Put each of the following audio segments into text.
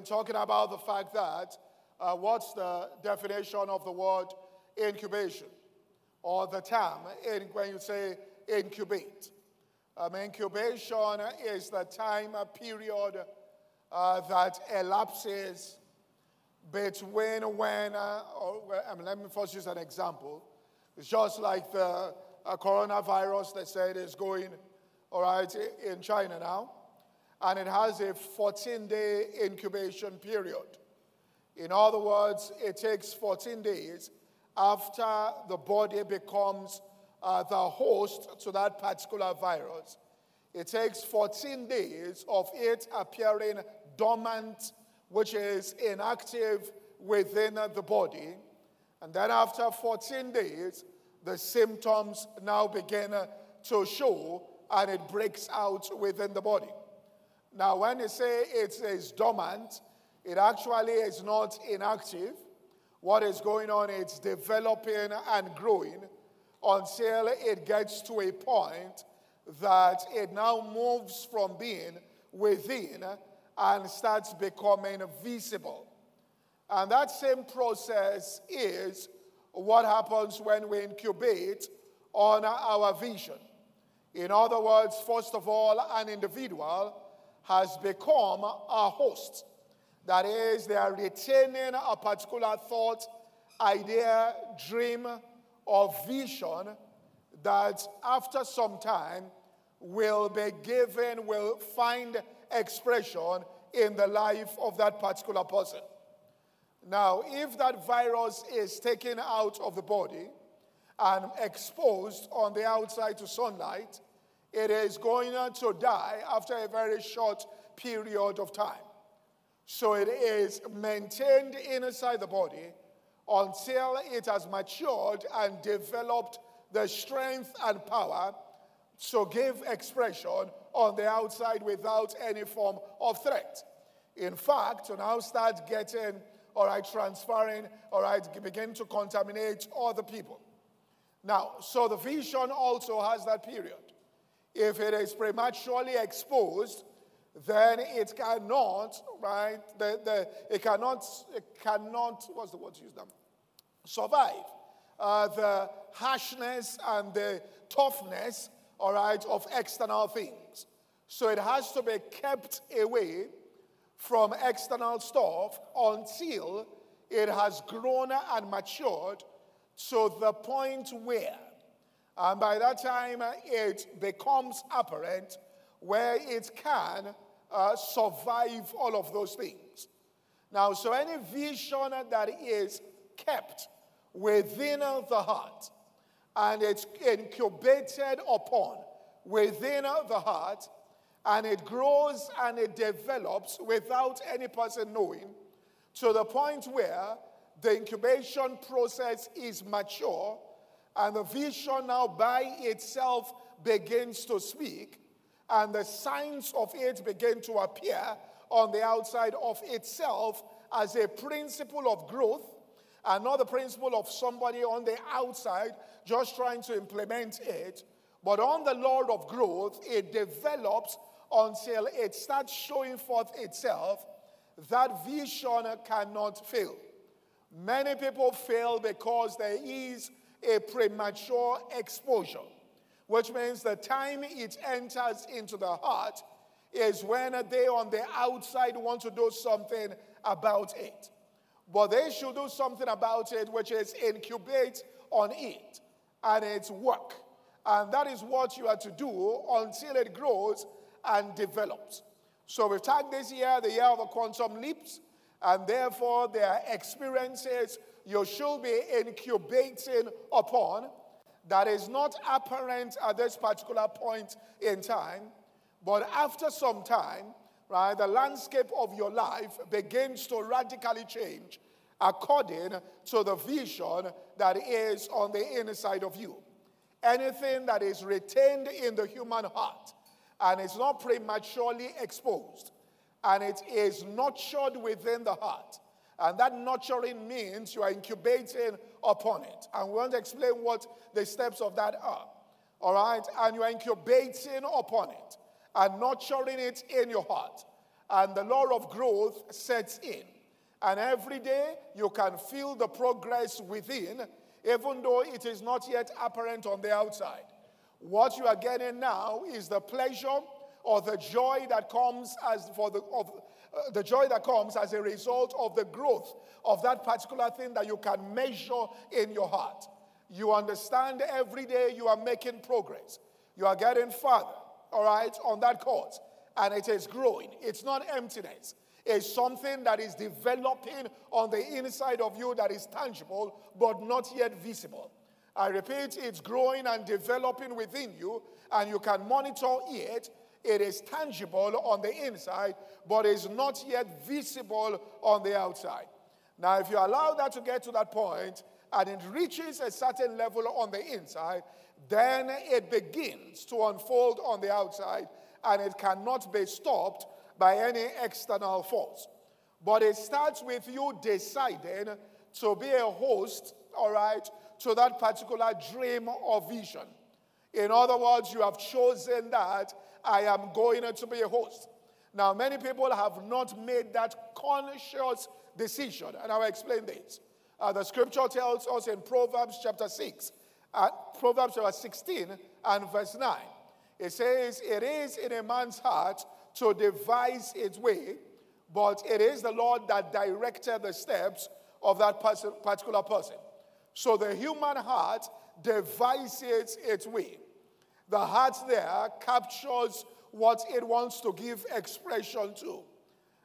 been talking about the fact that uh, what's the definition of the word incubation or the term in, when you say incubate? Um, incubation is the time period uh, that elapses between when, uh, or, I mean, let me first use an example. It's just like the uh, coronavirus they said is going, all right, in China now. And it has a 14 day incubation period. In other words, it takes 14 days after the body becomes uh, the host to that particular virus. It takes 14 days of it appearing dormant, which is inactive within the body. And then after 14 days, the symptoms now begin to show and it breaks out within the body. Now, when you say it is dormant, it actually is not inactive. What is going on? It's developing and growing until it gets to a point that it now moves from being within and starts becoming visible. And that same process is what happens when we incubate on our vision. In other words, first of all, an individual has become a host. That is, they are retaining a particular thought, idea, dream, or vision that after some time will be given, will find expression in the life of that particular person. Now, if that virus is taken out of the body and exposed on the outside to sunlight, it is going to die after a very short period of time. So it is maintained inside the body until it has matured and developed the strength and power to give expression on the outside without any form of threat. In fact, to now start getting, all right, transferring, all right, begin to contaminate other people. Now, so the vision also has that period. If it is prematurely exposed, then it cannot, right? The, the, it cannot, it cannot, what's the word to use now? Survive uh, the harshness and the toughness, all right, of external things. So it has to be kept away from external stuff until it has grown and matured to the point where and by that time, it becomes apparent where it can uh, survive all of those things. Now, so any vision that is kept within the heart and it's incubated upon within the heart and it grows and it develops without any person knowing to the point where the incubation process is mature and the vision now by itself begins to speak, and the signs of it begin to appear on the outside of itself as a principle of growth and not the principle of somebody on the outside just trying to implement it. But on the Lord of growth, it develops until it starts showing forth itself. That vision cannot fail. Many people fail because there is a premature exposure, which means the time it enters into the heart is when they on the outside want to do something about it. But they should do something about it, which is incubate on it and its work. And that is what you are to do until it grows and develops. So we've tagged this year the year of the quantum leaps, and therefore there are experiences you should be incubating upon that is not apparent at this particular point in time, but after some time, right, the landscape of your life begins to radically change according to the vision that is on the inside of you. Anything that is retained in the human heart and is not prematurely exposed and it is nurtured within the heart and that nurturing means you are incubating upon it. And we want to explain what the steps of that are. All right? And you are incubating upon it and nurturing it in your heart. and the law of growth sets in. And every day you can feel the progress within, even though it is not yet apparent on the outside. What you are getting now is the pleasure or the joy that comes as for the of, uh, the joy that comes as a result of the growth of that particular thing that you can measure in your heart. You understand every day you are making progress. You are getting farther, all right, on that course. And it is growing. It's not emptiness. It's something that is developing on the inside of you that is tangible, but not yet visible. I repeat, it's growing and developing within you, and you can monitor it. It is tangible on the inside, but is not yet visible on the outside. Now, if you allow that to get to that point, and it reaches a certain level on the inside, then it begins to unfold on the outside, and it cannot be stopped by any external force. But it starts with you deciding to be a host, all right, to that particular dream or vision. In other words, you have chosen that I am going to be a host. Now, many people have not made that conscious decision, and I'll explain this. Uh, the scripture tells us in Proverbs chapter 6, uh, Proverbs chapter 16 and verse 9. It says, It is in a man's heart to devise its way, but it is the Lord that directed the steps of that person, particular person. So the human heart devises its way. The heart there captures what it wants to give expression to.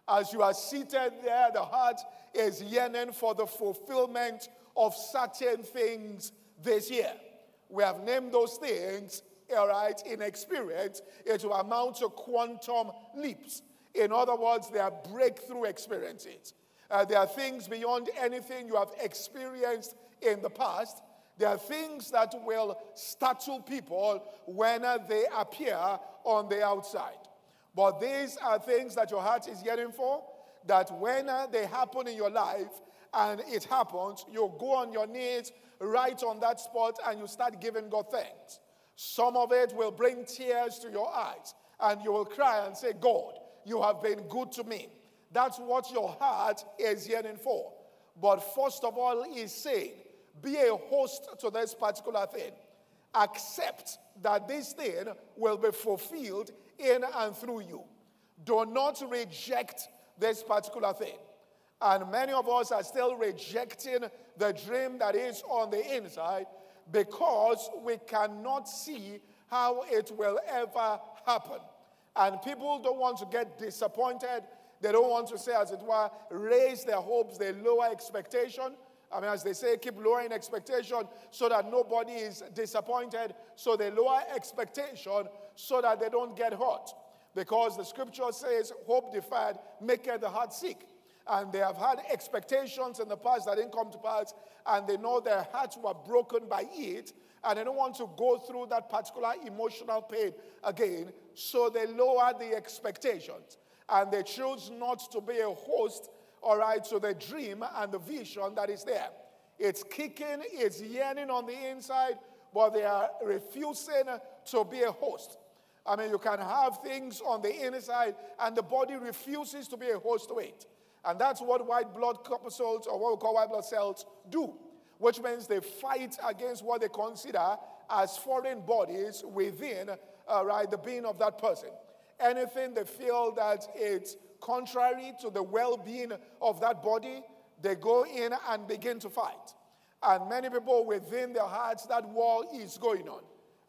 As you are seated there, the heart is yearning for the fulfillment of certain things this year. We have named those things, all right, in experience, it will amount to quantum leaps. In other words, they are breakthrough experiences. Uh, there are things beyond anything you have experienced in the past. There are things that will startle people when they appear on the outside. But these are things that your heart is yearning for, that when they happen in your life and it happens, you go on your knees right on that spot and you start giving God thanks. Some of it will bring tears to your eyes and you will cry and say, God, you have been good to me. That's what your heart is yearning for. But first of all, he's saying, be a host to this particular thing. Accept that this thing will be fulfilled in and through you. Do not reject this particular thing. And many of us are still rejecting the dream that is on the inside because we cannot see how it will ever happen. And people don't want to get disappointed. They don't want to say, as it were, raise their hopes, they lower expectation. I mean, as they say, keep lowering expectation so that nobody is disappointed. So they lower expectation so that they don't get hurt. Because the scripture says, hope deferred maketh the heart sick. And they have had expectations in the past that didn't come to pass, and they know their hearts were broken by it, and they don't want to go through that particular emotional pain again. So they lower the expectations. And they choose not to be a host, all right, so the dream and the vision that is there. It's kicking, it's yearning on the inside, but they are refusing to be a host. I mean, you can have things on the inside, and the body refuses to be a host to it. And that's what white blood corpuscles, or what we call white blood cells, do, which means they fight against what they consider as foreign bodies within uh, right, the being of that person. Anything they feel that it's contrary to the well being of that body, they go in and begin to fight. And many people within their hearts, that war is going on.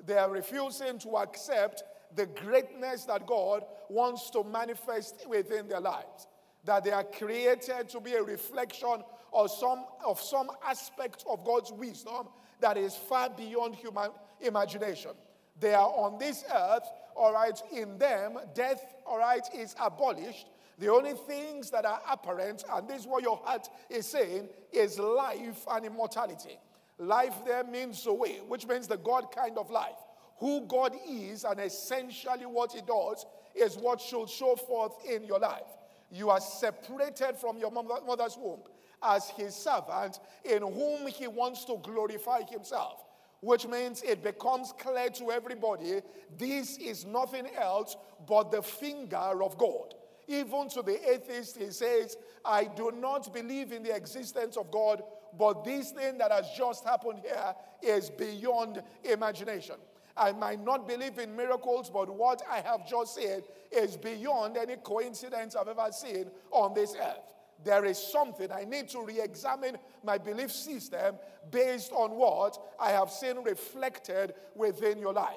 They are refusing to accept the greatness that God wants to manifest within their lives. That they are created to be a reflection of some, of some aspect of God's wisdom that is far beyond human imagination. They are on this earth, all right, in them, death, all right, is abolished. The only things that are apparent, and this is what your heart is saying, is life and immortality. Life there means the way, which means the God kind of life who God is and essentially what He does is what should show forth in your life. You are separated from your mother's womb as His servant in whom He wants to glorify Himself, which means it becomes clear to everybody this is nothing else but the finger of God. Even to the atheist, he says, I do not believe in the existence of God, but this thing that has just happened here is beyond imagination. I might not believe in miracles, but what I have just said is beyond any coincidence I've ever seen on this earth. There is something I need to re examine my belief system based on what I have seen reflected within your life.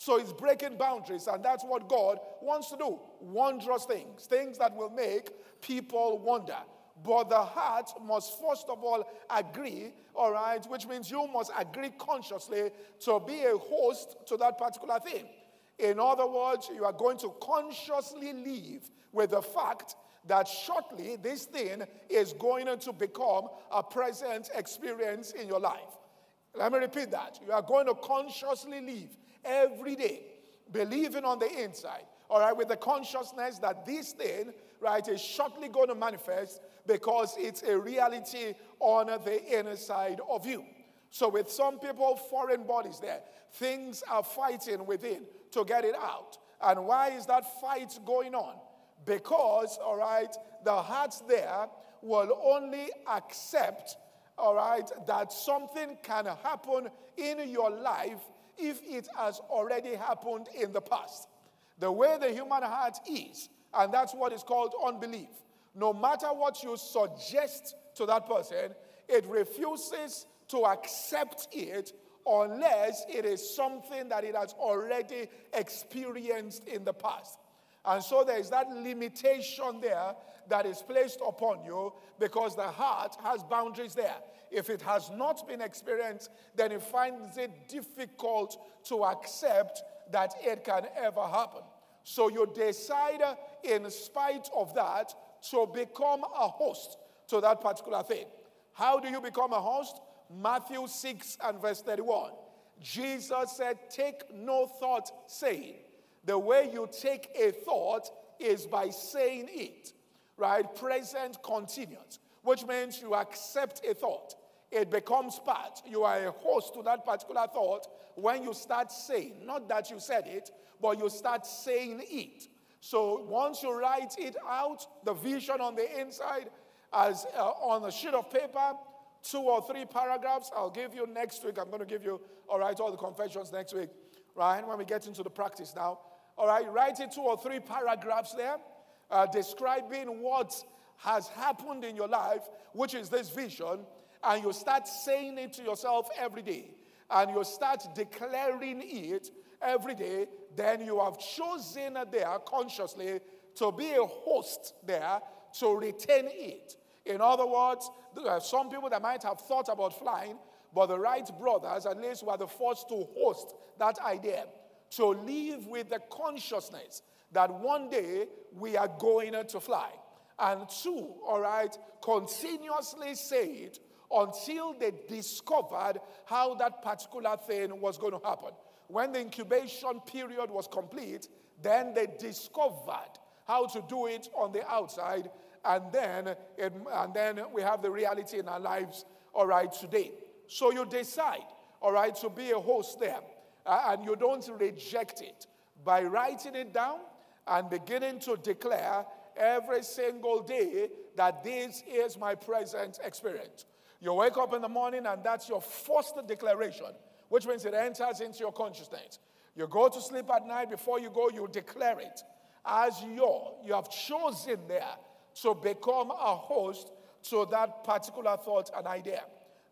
So it's breaking boundaries, and that's what God wants to do. Wondrous things, things that will make people wonder. But the heart must first of all agree, all right, which means you must agree consciously to be a host to that particular thing. In other words, you are going to consciously live with the fact that shortly this thing is going to become a present experience in your life. Let me repeat that. You are going to consciously live every day, believing on the inside, all right, with the consciousness that this thing, right, is shortly going to manifest because it's a reality on the inner side of you. So, with some people, foreign bodies there, things are fighting within to get it out. And why is that fight going on? Because, all right, the hearts there will only accept, all right, that something can happen in your life if it has already happened in the past. The way the human heart is, and that's what is called unbelief. No matter what you suggest to that person, it refuses to accept it unless it is something that it has already experienced in the past. And so there is that limitation there that is placed upon you because the heart has boundaries there. If it has not been experienced, then it finds it difficult to accept that it can ever happen. So you decide, in spite of that, to become a host to that particular thing. How do you become a host? Matthew 6 and verse 31. Jesus said, Take no thought, saying, the way you take a thought is by saying it, right? Present continuous, which means you accept a thought. It becomes part. You are a host to that particular thought when you start saying, not that you said it, but you start saying it. So once you write it out, the vision on the inside, as uh, on a sheet of paper, two or three paragraphs. I'll give you next week. I'm going to give you, all right, all the confessions next week, right? When we get into the practice now. All right, write it two or three paragraphs there uh, describing what has happened in your life, which is this vision, and you start saying it to yourself every day, and you start declaring it every day, then you have chosen there consciously to be a host there to retain it. In other words, there are uh, some people that might have thought about flying, but the Wright brothers, at least, were the first to host that idea to live with the consciousness that one day we are going to fly. And two, all right, continuously say it until they discovered how that particular thing was going to happen. When the incubation period was complete, then they discovered how to do it on the outside, and then, it, and then we have the reality in our lives, all right, today. So you decide, all right, to be a host there uh, and you don't reject it by writing it down and beginning to declare every single day that this is my present experience. You wake up in the morning and that's your first declaration, which means it enters into your consciousness. You go to sleep at night, before you go, you declare it as your. You have chosen there to become a host to that particular thought and idea.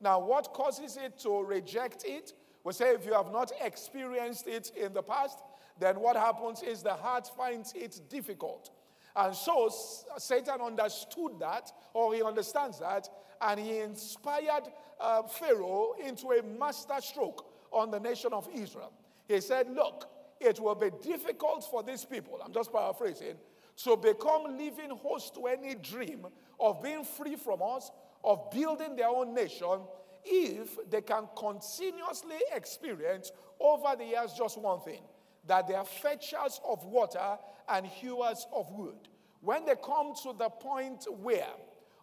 Now, what causes it to reject it? We say if you have not experienced it in the past, then what happens is the heart finds it difficult. And so Satan understood that, or he understands that, and he inspired uh, Pharaoh into a master stroke on the nation of Israel. He said, Look, it will be difficult for these people, I'm just paraphrasing, to become living host to any dream of being free from us, of building their own nation, if they can continuously experience over the years just one thing that they are fetchers of water and hewers of wood. When they come to the point where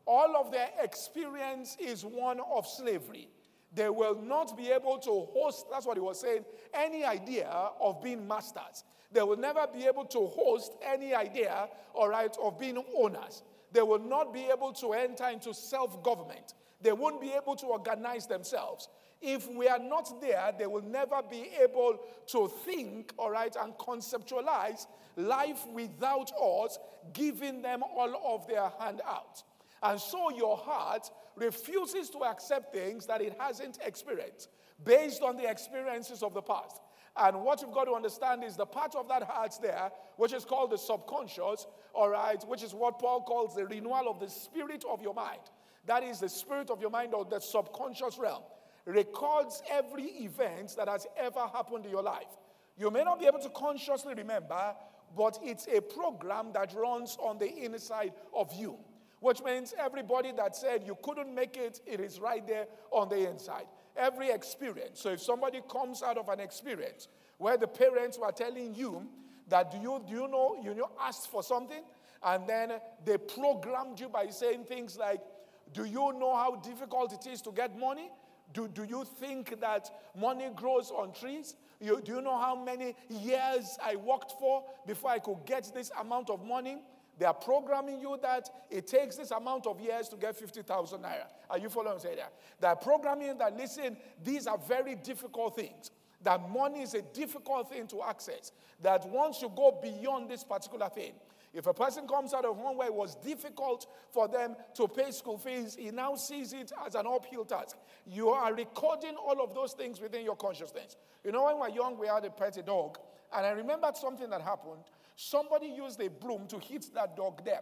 all of their experience is one of slavery, They will not be able to host, that's what he was saying, any idea of being masters. They will never be able to host any idea, all right, of being owners. They will not be able to enter into self government. They won't be able to organize themselves. If we are not there, they will never be able to think, all right, and conceptualize life without us giving them all of their hand out. And so your heart refuses to accept things that it hasn't experienced based on the experiences of the past. And what you've got to understand is the part of that heart there, which is called the subconscious, all right, which is what Paul calls the renewal of the spirit of your mind. That is the spirit of your mind or the subconscious realm. Records every event that has ever happened in your life. You may not be able to consciously remember, but it's a program that runs on the inside of you, which means everybody that said you couldn't make it, it is right there on the inside. Every experience. So if somebody comes out of an experience where the parents were telling you that do you, do you know, you know, asked for something, and then they programmed you by saying things like, do you know how difficult it is to get money? Do, do you think that money grows on trees? You, do you know how many years I worked for before I could get this amount of money? They are programming you that it takes this amount of years to get 50,000 naira. Are you following me? That? They're programming that, listen, these are very difficult things. That money is a difficult thing to access. That once you go beyond this particular thing, if a person comes out of home where it was difficult for them to pay school fees, he now sees it as an uphill task. You are recording all of those things within your consciousness. You know, when we were young, we had a pet dog, and I remembered something that happened. Somebody used a broom to hit that dog there,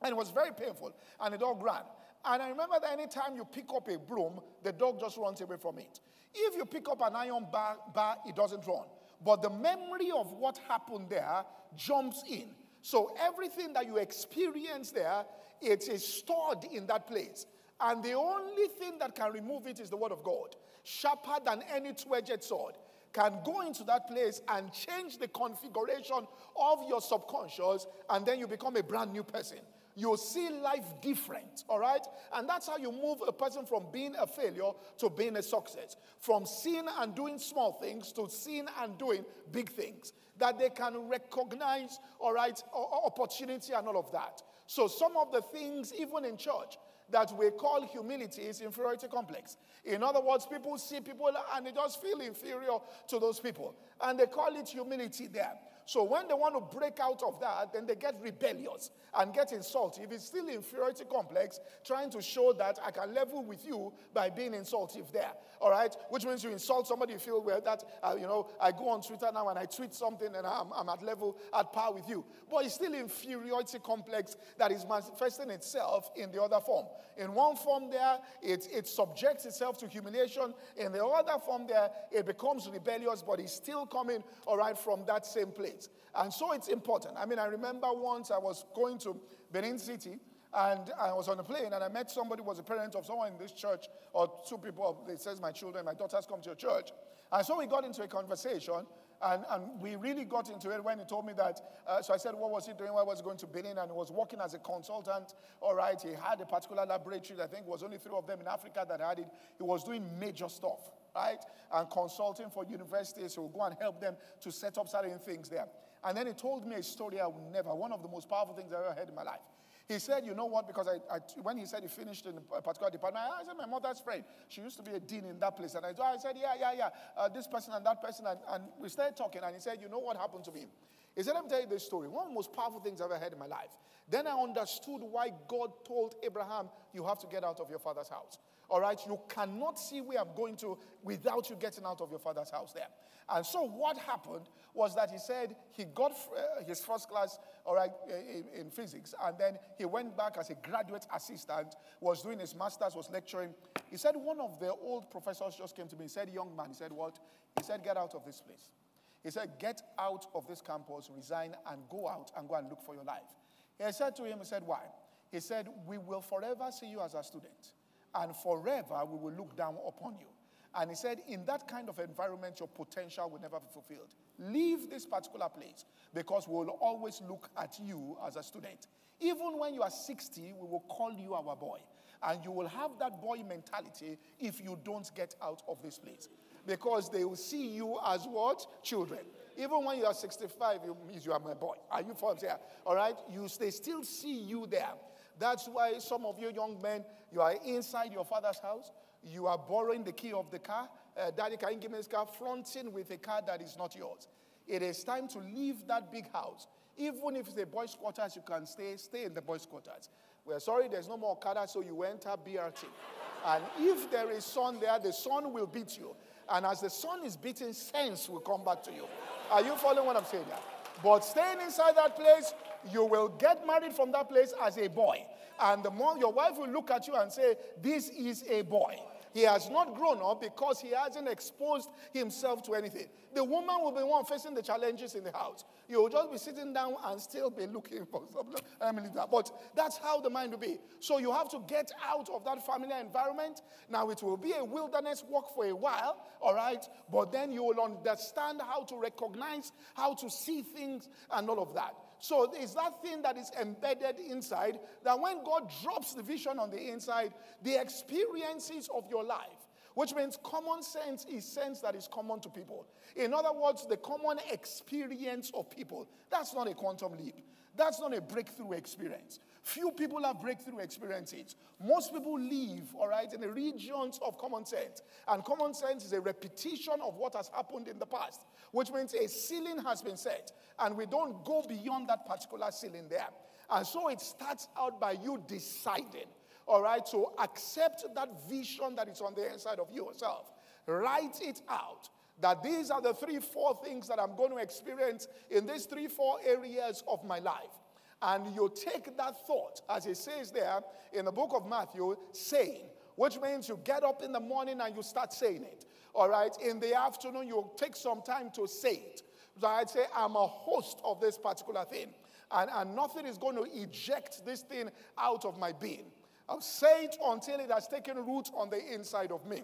and it was very painful, and the dog ran. And I remember that anytime you pick up a broom, the dog just runs away from it. If you pick up an iron bar, bar it doesn't run. But the memory of what happened there jumps in. So everything that you experience there, it is stored in that place. And the only thing that can remove it is the word of God. Sharper than any two-edged sword can go into that place and change the configuration of your subconscious, and then you become a brand new person you see life different, all right? And that's how you move a person from being a failure to being a success. From seeing and doing small things to seeing and doing big things. That they can recognize, all right, opportunity and all of that. So some of the things, even in church, that we call humility is inferiority complex. In other words, people see people and they just feel inferior to those people. And they call it humility there. So when they want to break out of that, then they get rebellious and get insulted. If It's still inferiority complex, trying to show that I can level with you by being insultive there. All right? Which means you insult somebody, you feel well that, uh, you know, I go on Twitter now and I tweet something and I'm, I'm at level, at par with you. But it's still inferiority complex that is manifesting itself in the other form. In one form there, it, it subjects itself to humiliation. In the other form there, it becomes rebellious, but it's still coming, all right, from that same place. And so it's important. I mean, I remember once I was going to Benin City and I was on a plane and I met somebody who was a parent of someone in this church, or two people, they says, my children, my daughters come to your church. And so we got into a conversation and, and we really got into it when he told me that. Uh, so I said, What was he doing? Why was he going to Benin? And he was working as a consultant. All right, he had a particular laboratory. I think was only three of them in Africa that had it. He was doing major stuff, right? And consulting for universities. So we'll go and help them to set up certain things there. And then he told me a story I would never, one of the most powerful things I ever heard in my life. He said, You know what? Because I, I, when he said he finished in a particular department, I said, My mother's friend. She used to be a dean in that place. And I, I said, Yeah, yeah, yeah. Uh, this person and that person. And, and we started talking. And he said, You know what happened to me? He said, Let me tell you this story. One of the most powerful things I've ever heard in my life. Then I understood why God told Abraham, You have to get out of your father's house. All right? You cannot see where I'm going to without you getting out of your father's house there. And so what happened was that he said he got uh, his first class, all right, in, in, physics, and then he went back as a graduate assistant, was doing his master's, was lecturing. He said one of the old professors just came to me. He said, young man, he said, what? He said, get out of this place. He said, get out of this campus, resign, and go out and go and look for your life. He said to him, he said, why? He said, we will forever see you as a student, and forever we will look down upon you. And he said, in that kind of environment, your potential will never be fulfilled. Leave this particular place because we will always look at you as a student. Even when you are 60, we will call you our boy And you will have that boy mentality if you don't get out of this place. Because they will see you as what? Children. Even when you are 65, you, means you are my boy. Are you from here? All right? You, they still see you there. That's why some of you young men, you are inside your father's house. You are borrowing the key of the car. Uh, Daddy, can you give me this car? Fronting with a car that is not yours. It is time to leave that big house. Even if it's a boys' quarters, you can stay, stay in the boys' quarters. We're sorry there's no more Okada, so you enter BRT. And if there is sun there, the sun will beat you. And as the sun is beating, sense will come back to you. Are you following what I'm saying? But staying inside that place, you will get married from that place as a boy. And the more your wife will look at you and say, This is a boy. He has not grown up because he hasn't exposed himself to anything. The woman will be one facing the challenges in the house. You'll just be sitting down and still be looking for something. Um, I mean, but that's how the mind will be. So you have to get out of that familiar environment. Now it will be a wilderness walk for a while, all right? But then you will understand how to recognize, how to see things, and all of that. So it's that thing that is embedded inside that when God drops the vision on the inside, the experiences of your life, which means common sense is sense that is common to people. In other words, the common experience of people. That's not a quantum leap. That's not a breakthrough experience. Few people have breakthrough experiences. Most people live, all right, in the regions of common sense. And common sense is a repetition of what has happened in the past, which means a ceiling has been set, and we don't go beyond that particular ceiling there. And so it starts out by you deciding, all right, to accept that vision that is on the inside of yourself. Write it out that these are the three, four things that I'm going to experience in these three, four areas of my life. And you take that thought, as it says there in the book of Matthew, saying, which means you get up in the morning and you start saying it. All right, in the afternoon, you take some time to say it. So I'd say, I'm a host of this particular thing, and, and nothing is going to eject this thing out of my being. I'll say it until it has taken root on the inside of me.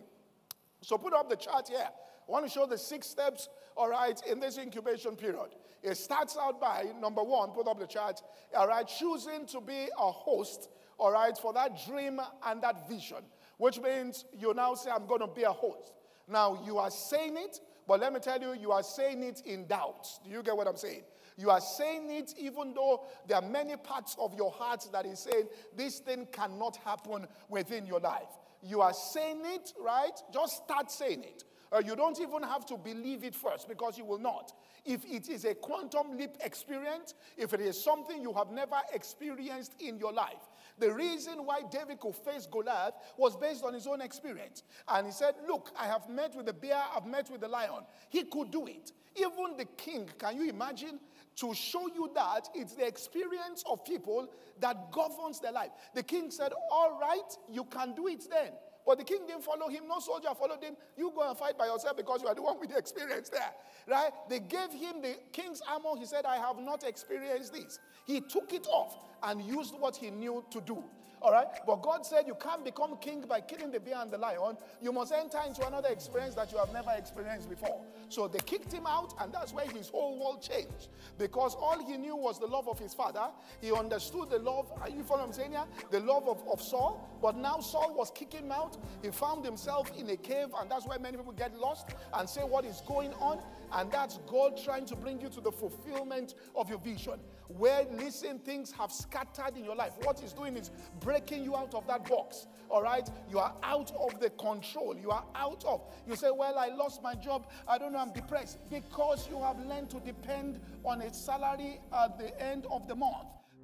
So put up the chart here. I want to show the six steps, all right, in this incubation period. It starts out by number one, put up the chart, all right, choosing to be a host, all right, for that dream and that vision, which means you now say, I'm going to be a host. Now, you are saying it, but let me tell you, you are saying it in doubt. Do you get what I'm saying? You are saying it even though there are many parts of your heart that is saying this thing cannot happen within your life. You are saying it, right? Just start saying it. Uh, you don't even have to believe it first because you will not. If it is a quantum leap experience, if it is something you have never experienced in your life, the reason why David could face Goliath was based on his own experience. And he said, Look, I have met with the bear, I've met with the lion. He could do it. Even the king, can you imagine? To show you that it's the experience of people that governs their life. The king said, All right, you can do it then. But the king didn't follow him. No soldier followed him. You go and fight by yourself because you are the one with the experience there. Right? They gave him the king's armor. He said, I have not experienced this. He took it off and used what he knew to do. All right? But God said you can't become king by killing the bear and the lion. You must enter into another experience that you have never experienced before. So they kicked him out, and that's where his whole world changed. Because all he knew was the love of his father. He understood the love, are you following what I'm saying here? The love of, of Saul. But now Saul was kicking him out. He found himself in a cave, and that's why many people get lost and say, What is going on? And that's God trying to bring you to the fulfillment of your vision. Where, listen, things have scattered in your life. What He's doing is breaking you out of that box. All right? You are out of the control. You are out of. You say, Well, I lost my job. I don't know, I'm depressed. Because you have learned to depend on a salary at the end of the month.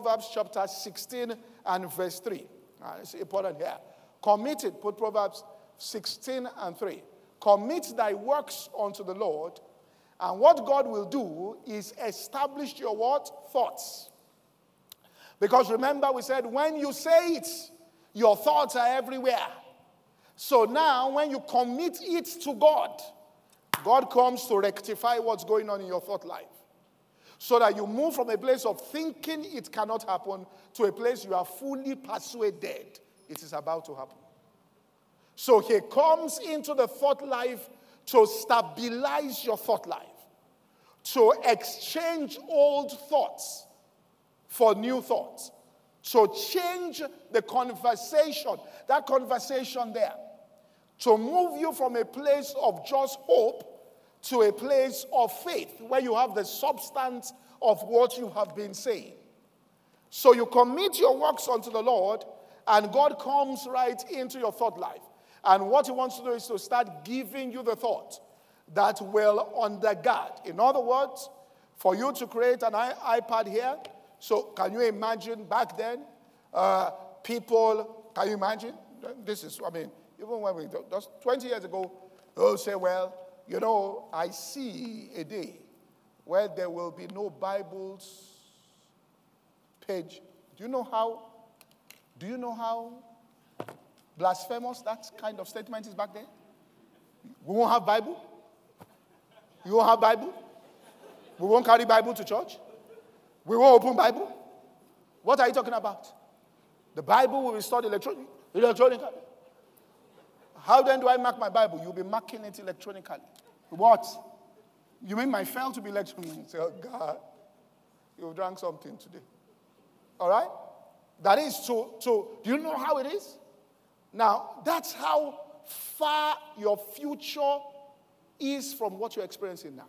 Proverbs chapter 16 and verse 3. Uh, it's important here. Commit it, put Proverbs 16 and 3. Commit thy works unto the Lord, and what God will do is establish your what? Thoughts. Because remember, we said when you say it, your thoughts are everywhere. So now, when you commit it to God, God comes to rectify what's going on in your thought life. So that you move from a place of thinking it cannot happen to a place you are fully persuaded it is about to happen. So he comes into the thought life to stabilize your thought life, to exchange old thoughts for new thoughts, to change the conversation, that conversation there, to move you from a place of just hope to a place of faith where you have the substance of what you have been saying. So you commit your works unto the Lord, and God comes right into your thought life. And what He wants to do is to start giving you the thought that will undergird. In other words, for you to create an iPad here, so can you imagine back then, uh, people, can you imagine? This is, I mean, even when we, just 20 years ago, they'll say, well, you know, I see a day where there will be no Bibles page. Do you know how? Do you know how blasphemous that kind of statement is back there? We won't have Bible. You won't have Bible. We won't carry Bible to church. We won't open Bible. What are you talking about? The Bible will be stored electronically. electronically. How then do I mark my Bible? You'll be marking it electronically. What? You mean my fail to be electronic? Say, oh God, you drank something today. All right? That is to, to, do you know how it is? Now, that's how far your future is from what you're experiencing now.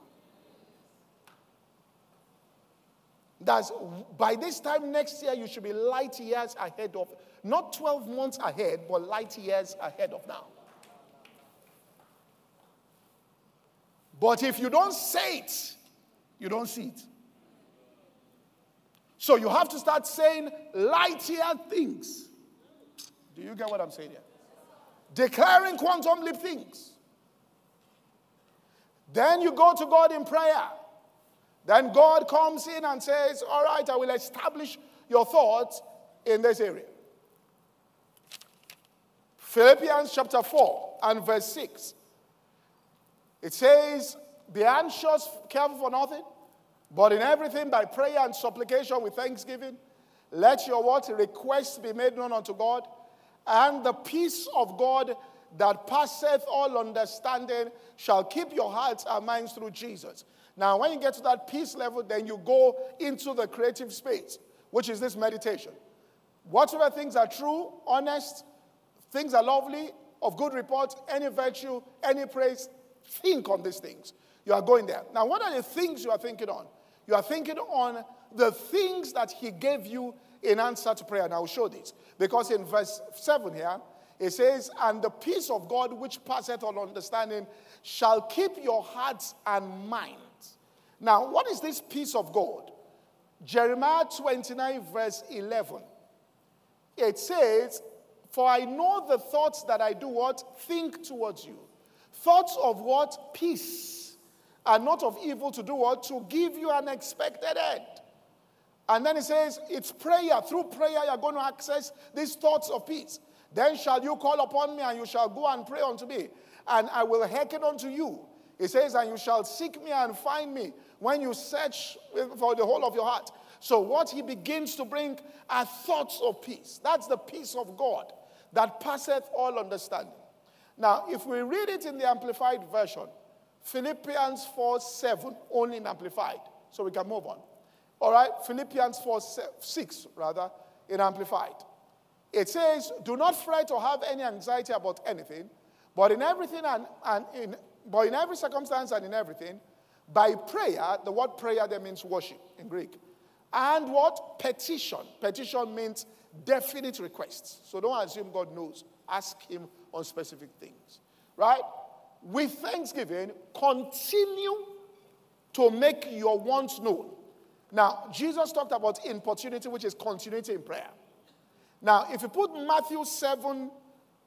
That's by this time next year, you should be light years ahead of, not 12 months ahead, but light years ahead of now. But if you don't say it, you don't see it. So you have to start saying lightier things. Do you get what I'm saying here? Declaring quantum leap things. Then you go to God in prayer. Then God comes in and says, All right, I will establish your thoughts in this area. Philippians chapter 4 and verse 6. It says, Be anxious, careful for nothing, but in everything by prayer and supplication with thanksgiving, let your what? Requests be made known unto God, and the peace of God that passeth all understanding shall keep your hearts and minds through Jesus. Now, when you get to that peace level, then you go into the creative space, which is this meditation. Whatever things are true, honest, things are lovely, of good report, any virtue, any praise, think on these things. You are going there. Now, what are the things you are thinking on? You are thinking on the things that He gave you in answer to prayer. And I will show this. Because in verse 7 here, it says, And the peace of God which passeth all understanding shall keep your hearts and minds. Now, what is this peace of God? Jeremiah 29, verse 11. It says, For I know the thoughts that I do what? Think towards you Thoughts of what? Peace. And not of evil to do what? To give you an expected end. And then he says, it's prayer. Through prayer, you're going to access these thoughts of peace. Then shall you call upon me, and you shall go and pray unto me, and I will hearken unto you. He says, and you shall seek me and find me when you search for the whole of your heart. So, what he begins to bring are thoughts of peace. That's the peace of God that passeth all understanding. Now, if we read it in the Amplified Version, Philippians 4 7, only in Amplified, so we can move on. All right, Philippians 4 6, rather, in Amplified. It says, Do not fret or have any anxiety about anything, but in everything and, and in, but in every circumstance and in everything, by prayer, the word prayer there means worship in Greek. And what? Petition. Petition means definite requests. So don't assume God knows. Ask Him on specific things. Right? With thanksgiving, continue to make your wants known. Now, Jesus talked about importunity, which is continuity in prayer. Now, if you put Matthew 7,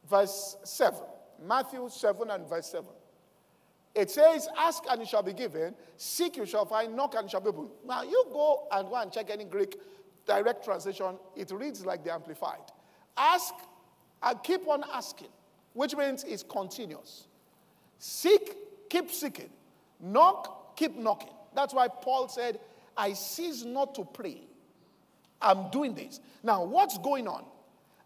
verse 7, Matthew 7 and verse 7, it says, Ask and it shall be given, seek you shall find, knock and it shall be opened. Now, you go and go and check any Greek direct translation, it reads like the Amplified. Ask and keep on asking, which means it's continuous. Seek, keep seeking. Knock, keep knocking. That's why Paul said, I cease not to pray. I'm doing this. Now, what's going on?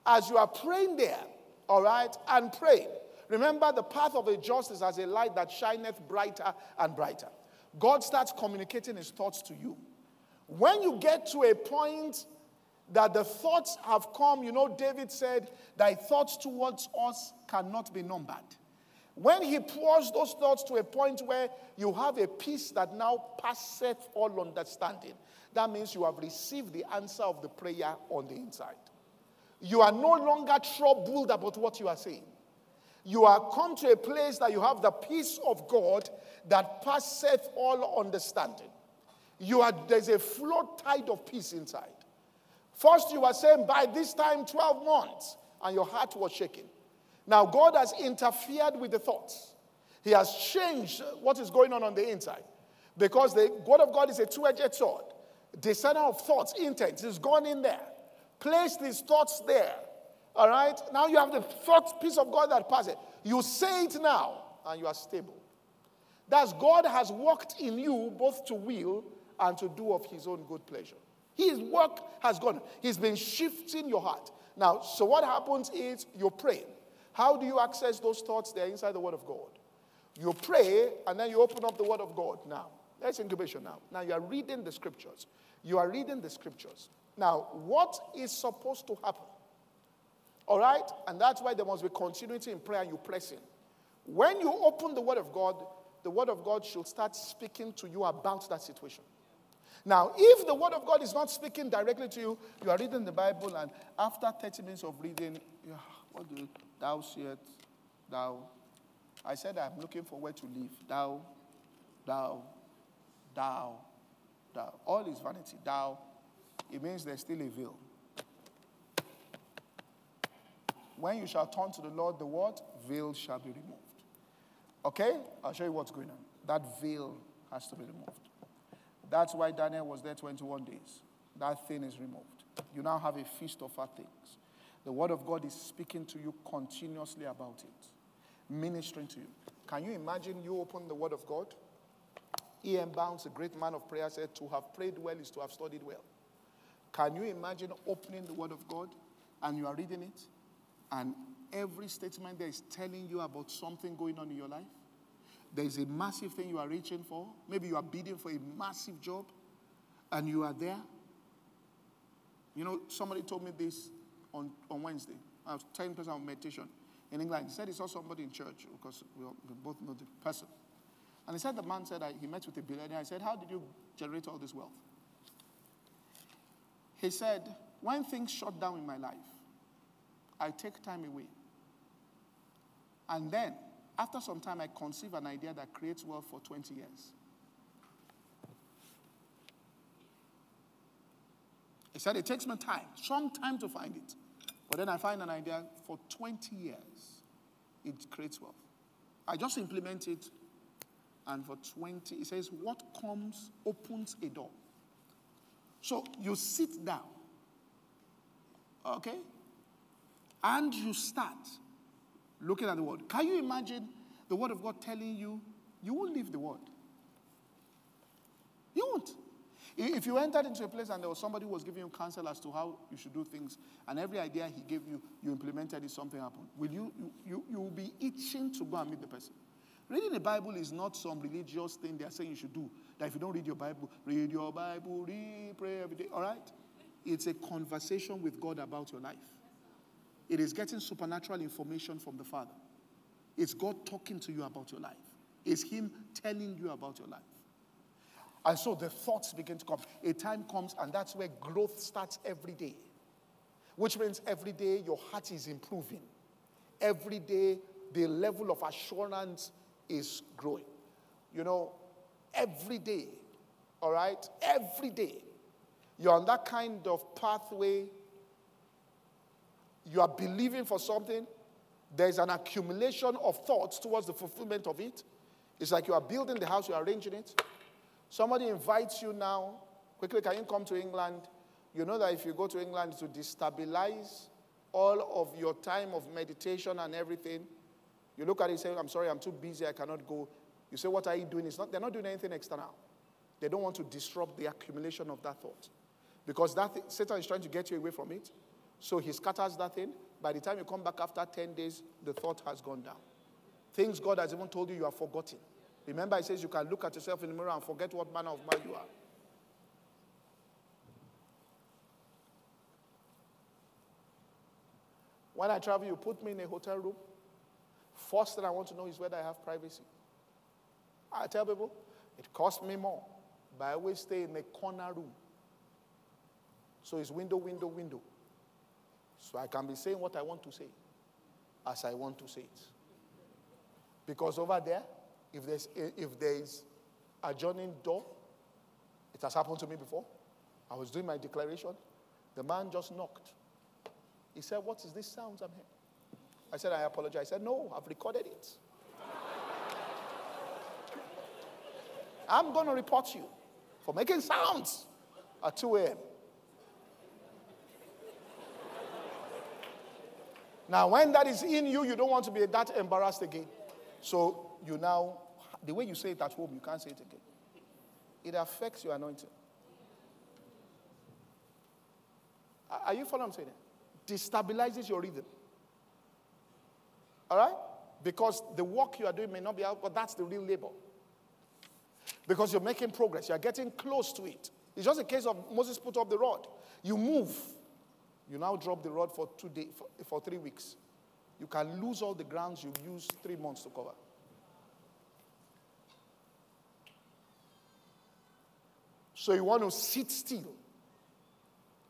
As you are praying there, all right, and praying, remember the path of the just is as a light that shineth brighter and brighter. God starts communicating his thoughts to you. When you get to a point that the thoughts have come, you know, David said, Thy thoughts towards us cannot be numbered. When he pours those thoughts to a point where you have a peace that now passeth all understanding, that means you have received the answer of the prayer on the inside. You are no longer troubled about what you are saying. You are come to a place that you have the peace of God that passeth all understanding. You are, there's a flood tide of peace inside. First, you were saying by this time, 12 months, and your heart was shaking. Now, God has interfered with the thoughts. He has changed what is going on on the inside. Because the word of God is a two edged sword. The center of thoughts, intent, is gone in there. Place these thoughts there. All right? Now you have the thought peace of God that passes. You say it now, and you are stable. That's God has worked in you both to will and to do of his own good pleasure. His work has gone. He's been shifting your heart. Now, so what happens is you pray. How do you access those thoughts? They're inside the Word of God. You pray and then you open up the Word of God. Now, that's incubation now. Now you are reading the scriptures. You are reading the scriptures. Now, what is supposed to happen? All right? And that's why there must be continuity in prayer and you press in. When you open the Word of God, the Word of God should start speaking to you about that situation. Now, if the Word of God is not speaking directly to you, you are reading the Bible, and after 30 minutes of reading, what do thou sayest, thou? I said, I'm looking for where to live. Thou, thou, thou, thou. All is vanity. Thou, it means there's still a veil. When you shall turn to the Lord, the what? Veil shall be removed. Okay? I'll show you what's going on. That veil has to be removed. That's why Daniel was there 21 days. That thing is removed. You now have a feast of our things. The Word of God is speaking to you continuously about it, ministering to you. Can you imagine you open the Word of God? E.M. Bounds, a great man of prayer, said, To have prayed well is to have studied well. Can you imagine opening the Word of God and you are reading it, and every statement there is telling you about something going on in your life? There is a massive thing you are reaching for. Maybe you are bidding for a massive job and you are there. You know, somebody told me this on, on Wednesday. I was telling person of meditation in England. He said he saw somebody in church because we, we both know the person. And he said the man said he met with a billionaire. I said, How did you generate all this wealth? He said, When things shut down in my life, I take time away. And then after some time, I conceive an idea that creates wealth for 20 years. He said, It takes me time, some time to find it. But then I find an idea for 20 years, it creates wealth. I just implement it, and for 20, he says, What comes opens a door. So you sit down, okay? And you start looking at the word. Can you imagine the word of God telling you, you won't leave the word? You won't. If you entered into a place and there was somebody who was giving you counsel as to how you should do things, and every idea he gave you, you implemented it, something happened, will you, you, you will be itching to go and meet the person. Reading the Bible is not some religious thing they are saying you should do. That if you don't read your Bible, read your Bible, read, pray every day. All right? It's a conversation with God about your life. It is getting supernatural information from the Father. It's God talking to you about your life. It's Him telling you about your life. And so the thoughts begin to come. A time comes, and that's where growth starts every day. Which means every day your heart is improving. Every day the level of assurance is growing. You know, every day, all right? Every day you're on that kind of pathway, you are believing for something, there's an accumulation of thoughts towards the fulfillment of it. It's like you are building the house, you are arranging it. Somebody invites you now, quickly, can you come to England? You know that if you go to England to destabilize all of your time of meditation and everything, you look at it and say, I'm sorry, I'm too busy, I cannot go. You say, What are you doing? It's not, they're not doing anything external. They don't want to disrupt the accumulation of that thought. Because that Satan is trying to get you away from it. So he scatters that thing. By the time you come back after 10 days, the thought has gone down. Things God has even told you you are forgotten. Remember, he says you can look at yourself in the mirror and forget what manner of man you are. When I travel, you put me in a hotel room. First thing I want to know is whether I have privacy. I tell people, it costs me more, but I always stay in a corner room. So it's window, window, window. So I can be saying what I want to say as I want to say it. Because over there, if there's, if there is adjoining door, it has happened to me before. I was doing my declaration. The man just knocked. He said, What is this sounds I'm hearing? I said, I apologize. He said, No, I've recorded it. I'm going to report you for making sounds at 2 a.m. Now, when that is in you, you don't want to be that embarrassed again. So you now, the way you say it at home, you can't say it again. It affects your anointing. Are you following what I'm saying? Destabilizes your rhythm. All right? Because the work you are doing may not be out, but that's the real labor. Because you're making progress, you're getting close to it. It's just a case of Moses put up the rod. You move, you now drop the rod for two days, for, for three weeks. You can lose all the grounds you used three months to cover. So you want to sit still.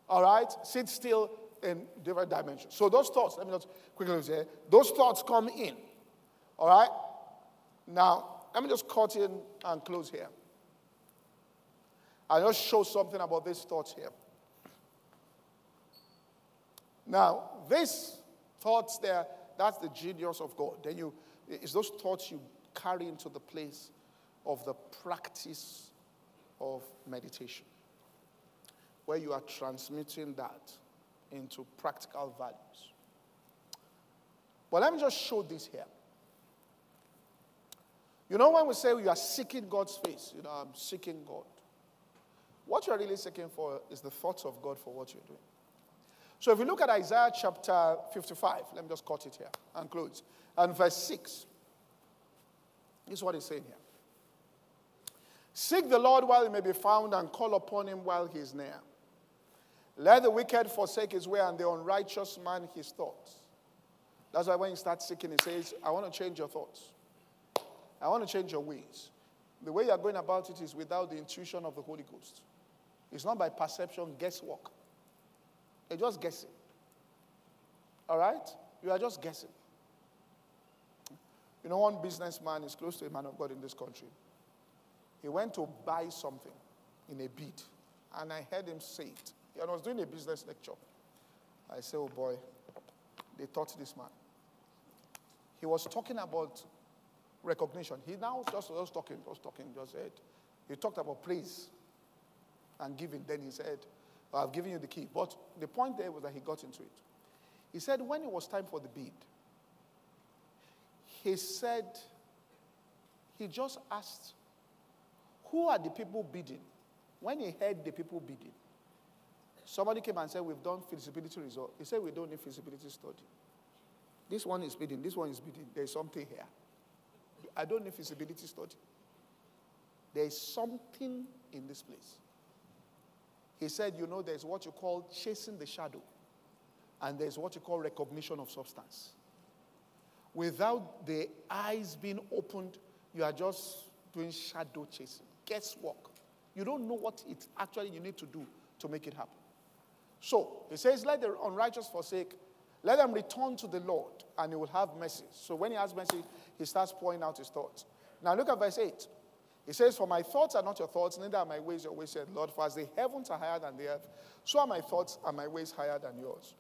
All right? Sit still in different dimensions. So those thoughts, let me just quickly say, those thoughts come in. All right? Now, let me just cut in and close here. I'll just show something about these thoughts here. Now, these thoughts there, that's the genius of God. Then you, it's those thoughts you carry into the place of the practice of meditation, where you are transmitting that into practical values. But let me just show this here. You know, when we say you are seeking God's face, you know, I'm seeking God. What you're really seeking for is the thoughts of God for what you're doing. So if you look at Isaiah chapter 55, let me just cut it here and close. And verse 6. This is what he's saying here. Seek the Lord while he may be found and call upon him while he is near. Let the wicked forsake his way and the unrighteous man his thoughts. That's why when you start seeking, he says, I want to change your thoughts. I want to change your ways. The way you're going about it is without the intuition of the Holy Ghost. It's not by perception, guesswork. You're just guessing. All right? You are just guessing. You know, one businessman is close to a man of God in this country. He went to buy something in a bid, and I heard him say it. He was doing a business lecture. I said, Oh boy, they taught this man. He was talking about recognition. He now just was talking, just talking, just said, he talked about praise and giving. Then he said, I've given you the key. But the point there was that he got into it. He said, when it was time for the bid, he said, he just asked, who are the people bidding? When he heard the people bidding, somebody came and said, We've done feasibility result. He said, We don't need feasibility study. This one is bidding, this one is bidding. There's something here. I don't need feasibility study. There is something in this place. He said, You know, there's what you call chasing the shadow, and there's what you call recognition of substance. Without the eyes being opened, you are just doing shadow chasing, guesswork. You don't know what it actually you need to do to make it happen. So he says, Let the unrighteous forsake, let them return to the Lord, and he will have mercy. So when he has mercy, he starts pouring out his thoughts. Now look at verse 8. He says, For my thoughts are not your thoughts, neither are my ways your ways, said Lord. For as the heavens are higher than the earth, so are my thoughts and my ways higher than yours.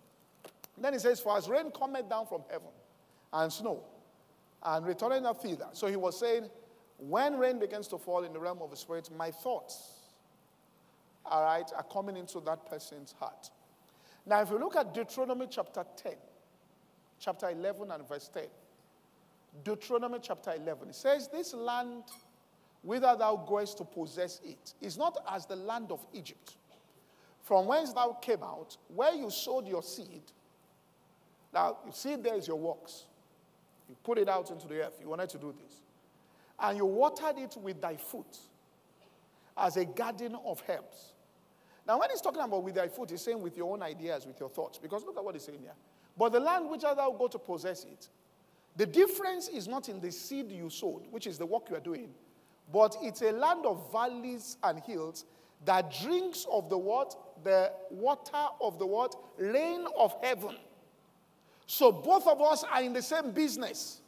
And then he says, For as rain cometh down from heaven, and snow, and returning up thither. So he was saying, when rain begins to fall in the realm of the spirit, my thoughts, all right, are coming into that person's heart. Now, if you look at Deuteronomy chapter 10, chapter 11 and verse 10, Deuteronomy chapter 11, it says, This land, whither thou goest to possess it, is not as the land of Egypt, from whence thou came out, where you sowed your seed. Now, you see, there is your works. You put it out into the earth. You wanted to do this and you watered it with thy foot as a garden of herbs. Now, when he's talking about with thy foot, he's saying with your own ideas, with your thoughts. Because look at what he's saying here. But the land which thou go to possess it, the difference is not in the seed you sowed, which is the work you are doing, but it's a land of valleys and hills that drinks of the what? The water of the what? Rain of heaven. So both of us are in the same business.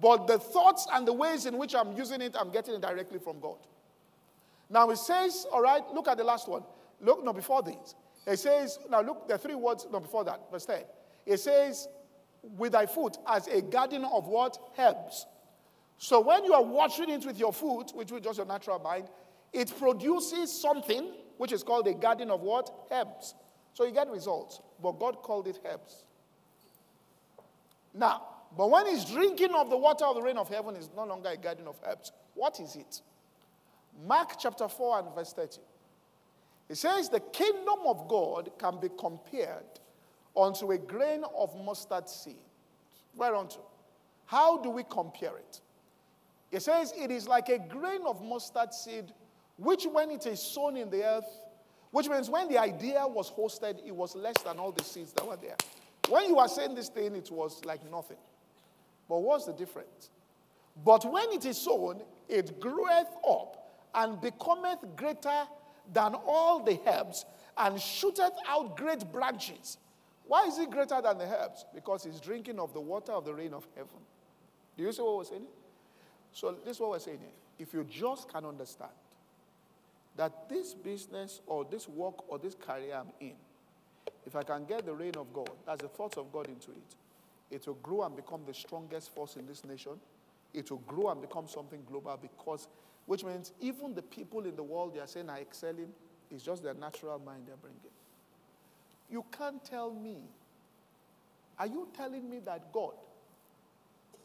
But the thoughts and the ways in which I'm using it, I'm getting it directly from God. Now it says, all right, look at the last one. Look, no, before this. It says, now look, the three words, no, before that, verse 10. It says, with thy foot as a garden of what? Herbs. So when you are watering it with your foot, which is just your natural mind, it produces something which is called a garden of what? Herbs. So you get results. But God called it herbs. Now, but when he's drinking of the water of the rain of heaven, it's no longer a garden of herbs. What is it? Mark chapter 4 and verse 30. It says, The kingdom of God can be compared unto a grain of mustard seed. Whereunto? How do we compare it? It says, It is like a grain of mustard seed, which when it is sown in the earth, which means when the idea was hosted, it was less than all the seeds that were there. When you are saying this thing, it was like nothing. But what's the difference? But when it is sown, it groweth up and becometh greater than all the herbs and shooteth out great branches. Why is it greater than the herbs? Because it's drinking of the water of the rain of heaven. Do you see what we're saying? So, this is what we're saying here. If you just can understand that this business or this work or this career I'm in, if I can get the rain of God, that's the thoughts of God into it, it will grow and become the strongest force in this nation. It will grow and become something global because, which means even the people in the world they are saying are excelling, it's just their natural mind they're bringing. You can't tell me. Are you telling me that God?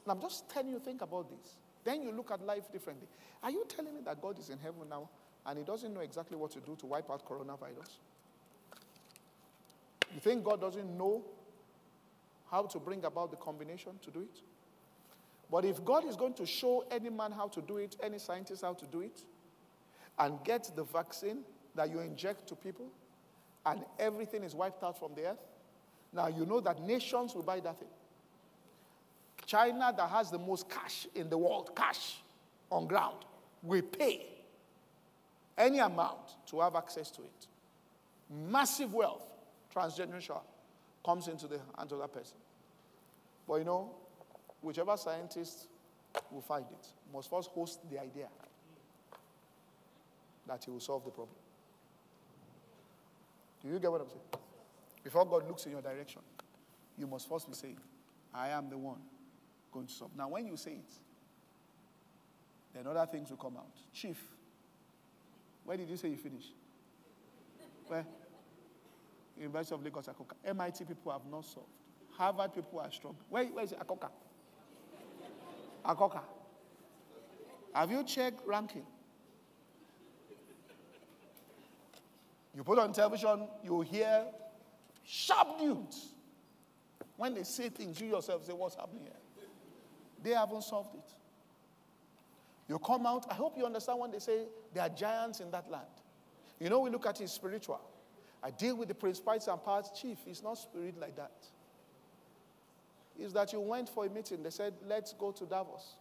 And I'm just telling you, think about this. Then you look at life differently. Are you telling me that God is in heaven now and he doesn't know exactly what to do to wipe out coronavirus? You think God doesn't know how to bring about the combination to do it. But if God is going to show any man how to do it, any scientist how to do it, and get the vaccine that you inject to people, and everything is wiped out from the earth, now you know that nations will buy that thing. China, that has the most cash in the world, cash on ground, will pay any amount to have access to it. Massive wealth, transgenerational comes into the hands of that person. But you know, whichever scientist will find it must first host the idea that he will solve the problem. Do you get what I'm saying? Before God looks in your direction, you must first be saying, I am the one going to solve. Now, when you say it, then other things will come out. Chief, where did you say you finish? Where? University of Lagos, Akoka. MIT people have not solved. Harvard people are strong. Where, where is it? Akoka. Akoka. Have you checked ranking? You put on television, you hear sharp news. When they say things, you yourself say, What's happening here? They haven't solved it. You come out, I hope you understand when they say there are giants in that land. You know, we look at it spiritual. I deal with the principalities and powers. Chief, it's not spirit like that. Is that you went for a meeting. They said, let's go to Davos.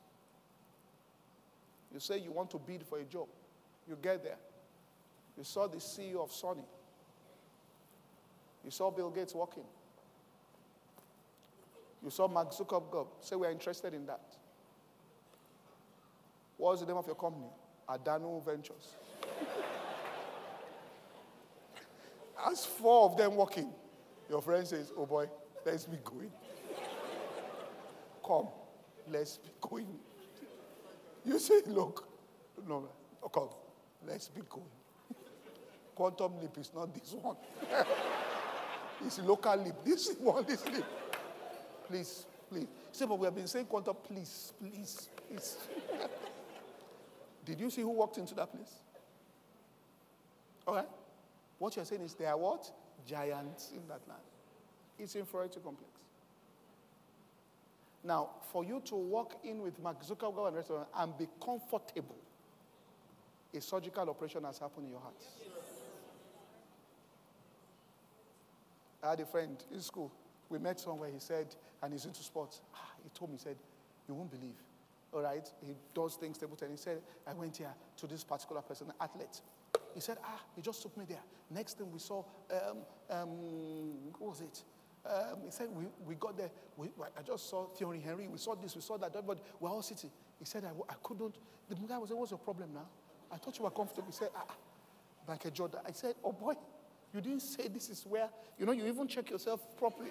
You say you want to bid for a job. You get there. You saw the CEO of Sony. You saw Bill Gates walking. You saw Mark Zuckerberg say we're interested in that. What's the name of your company? Adano Ventures. As four of them walking, your friend says, Oh boy, let's be going. Come, let's be going. You say, Look, no, come, let's be going. Quantum leap is not this one. it's local leap. This one, this leap. Please, please. Say, but we have been saying quantum, please, please, please. Did you see who walked into that place? All right. What you're saying is there are what? Giants in that land. It's inferiority complex. Now, for you to walk in with Mark Zuckerberg and restaurant and be comfortable, a surgical operation has happened in your heart. I had a friend in school. We met somewhere. He said, and he's into sports. Ah, he told me, he said, You won't believe. All right? He does things table tennis. He said, I went here to this particular person, athlete. He said, Ah, he just took me there. Next thing we saw, um, um, what was it? Um, he said, we, we got there. We, I just saw Thierry Henry. We saw this, we saw that, but we're all sitting. He said, I, I couldn't. The guy was, What's your problem now? I thought you were comfortable. He said, Ah, ah Michael Jordan. I said, Oh boy, you didn't say this is where, you know, you even check yourself properly.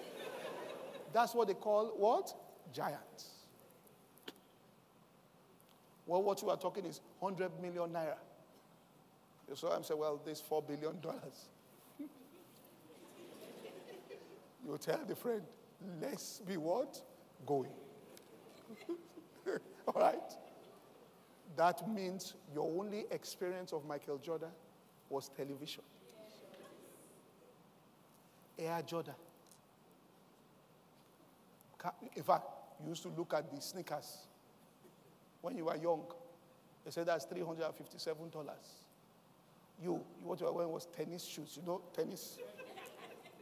That's what they call what? Giants. Well, what you are talking is 100 million naira. So I'm saying, well, this $4 billion. you tell the friend, let's be what? Going. All right? That means your only experience of Michael Jordan was television. Air Jordan. In fact, you used to look at the sneakers when you were young. They said that's $357. You, what you were wearing was tennis shoes, you know, tennis.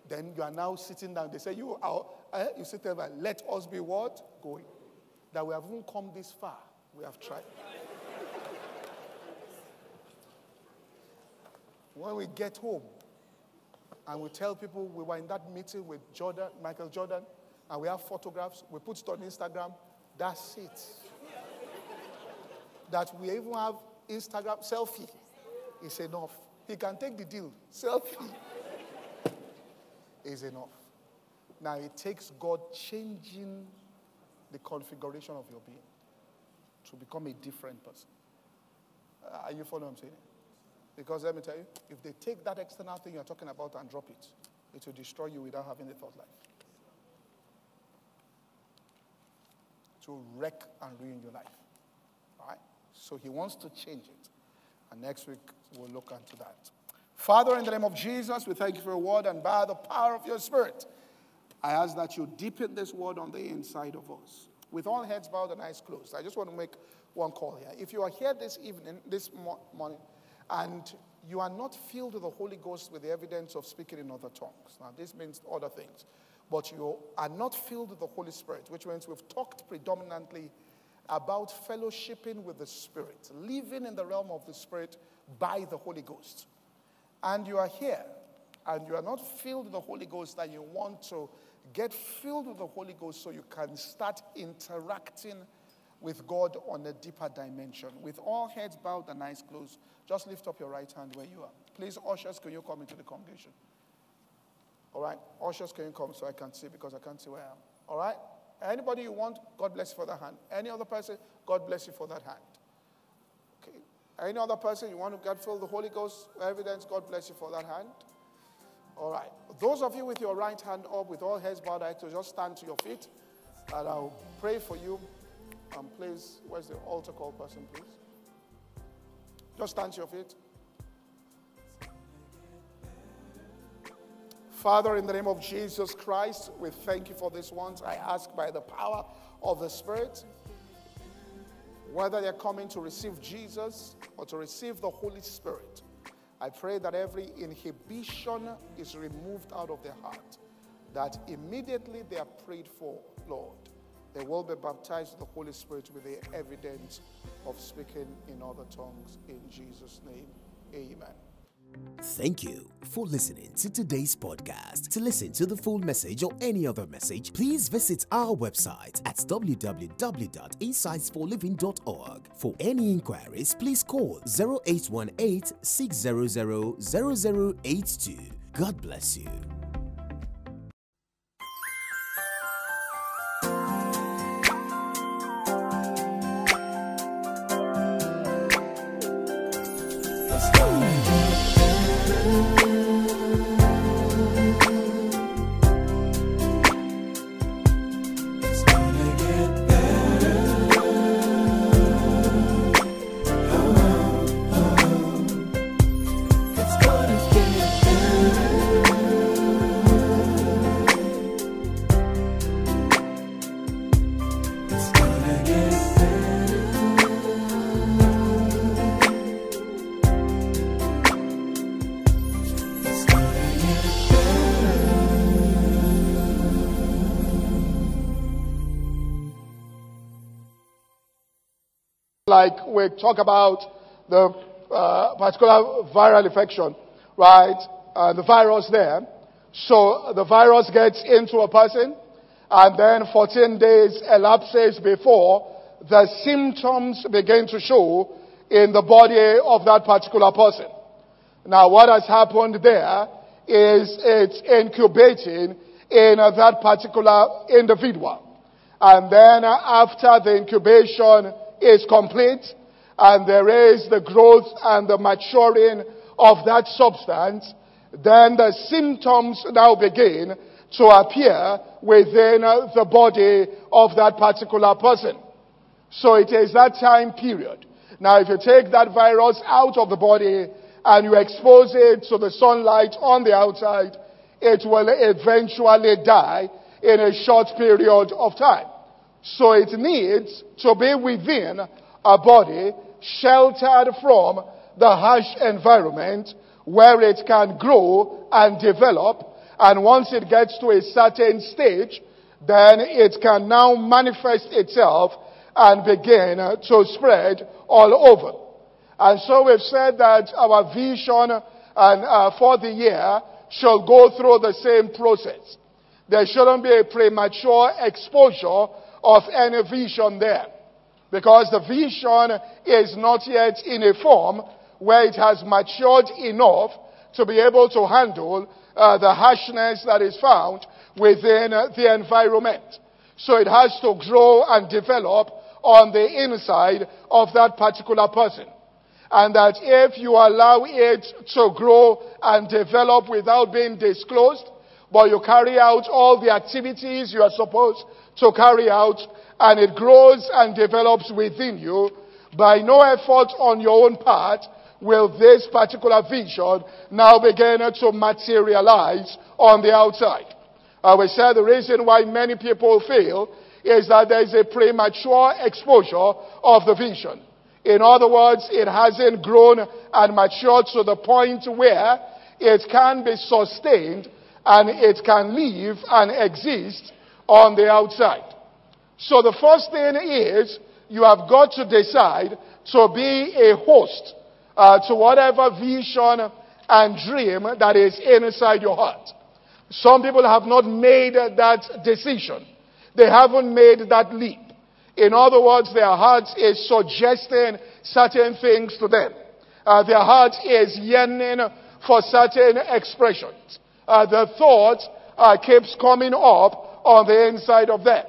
then you are now sitting down. They say, You are, eh? you sit there, let us be what? Going. That we haven't come this far. We have tried. when we get home and we tell people we were in that meeting with Jordan, Michael Jordan, and we have photographs, we put it on Instagram, that's it. that we even have Instagram selfie is enough. He can take the deal. Selfie is enough. Now it takes God changing the configuration of your being to become a different person. Are you following what I'm saying? Because let me tell you, if they take that external thing you're talking about and drop it, it will destroy you without having the thought life. To wreck and ruin your life. All right? So he wants to change it. And next week, we'll look into that. Father, in the name of Jesus, we thank you for your word and by the power of your spirit, I ask that you deepen this word on the inside of us. With all heads bowed and eyes closed, I just want to make one call here. If you are here this evening, this morning, and you are not filled with the Holy Ghost with the evidence of speaking in other tongues, now this means other things, but you are not filled with the Holy Spirit, which means we've talked predominantly about fellowshipping with the Spirit, living in the realm of the Spirit by the Holy Ghost. And you are here and you are not filled with the Holy Ghost that you want to get filled with the Holy Ghost so you can start interacting with God on a deeper dimension. With all heads bowed and eyes closed, just lift up your right hand where you are. Please, ushers, can you come into the congregation? All right? Ushers, can you come so I can see because I can't see where I am? All right? Anybody you want, God bless you for that hand. Any other person, God bless you for that hand. Okay. Any other person you want to get filled the Holy Ghost evidence, God bless you for that hand. All right. Those of you with your right hand up, with all heads bowed, I to just stand to your feet, and I'll pray for you. And please, where's the altar call person, please? Just stand to your feet. Father, in the name of Jesus Christ, we thank you for this ones. I ask by the power of the Spirit, whether they're coming to receive Jesus or to receive the Holy Spirit, I pray that every inhibition is removed out of their heart, that immediately they are prayed for, Lord, they will be baptized with the Holy Spirit with the evidence of speaking in other tongues. In Jesus' name, amen. Thank you for listening to today's podcast. To listen to the full message or any other message, please visit our website at www.insightsforliving.org. For any inquiries, please call 0818 600 0082. God bless you. Like we talk about the uh, particular viral infection, right? Uh, the virus there. So the virus gets into a person, and then 14 days elapses before the symptoms begin to show in the body of that particular person. Now, what has happened there is it's incubating in that particular individual. And then after the incubation is complete and there is the growth and the maturing of that substance, then the symptoms now begin to appear within uh, the body of that particular person. So it is that time period. Now, if you take that virus out of the body and you expose it to the sunlight on the outside, it will eventually die in a short period of time. So it needs to be within a body sheltered from the harsh environment where it can grow and develop. And once it gets to a certain stage, then it can now manifest itself and begin to spread all over. And so we've said that our vision and uh, for the year shall go through the same process. There shouldn't be a premature exposure of any vision there. Because the vision is not yet in a form where it has matured enough to be able to handle uh, the harshness that is found within uh, the environment. So it has to grow and develop on the inside of that particular person. And that if you allow it to grow and develop without being disclosed, but you carry out all the activities you are supposed to carry out, and it grows and develops within you, by no effort on your own part will this particular vision now begin to materialize on the outside. I will say the reason why many people fail is that there is a premature exposure of the vision. In other words, it hasn't grown and matured to the point where it can be sustained and it can live and exist on the outside. So the first thing is you have got to decide to be a host uh, to whatever vision and dream that is inside your heart. Some people have not made that decision. They haven't made that leap. In other words, their heart is suggesting certain things to them. Uh, their heart is yearning for certain expressions. Uh, the thought uh, keeps coming up on the inside of them.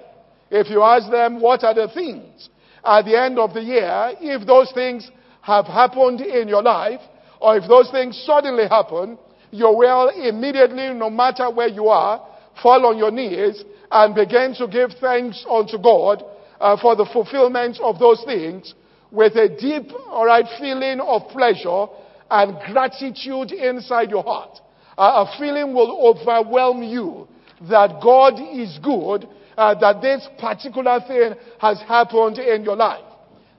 If you ask them what are the things at the end of the year, if those things have happened in your life, or if those things suddenly happen, you will immediately, no matter where you are, fall on your knees and begin to give thanks unto God uh, for the fulfillment of those things with a deep, alright, feeling of pleasure and gratitude inside your heart. Uh, a feeling will overwhelm you that God is good, uh, that this particular thing has happened in your life.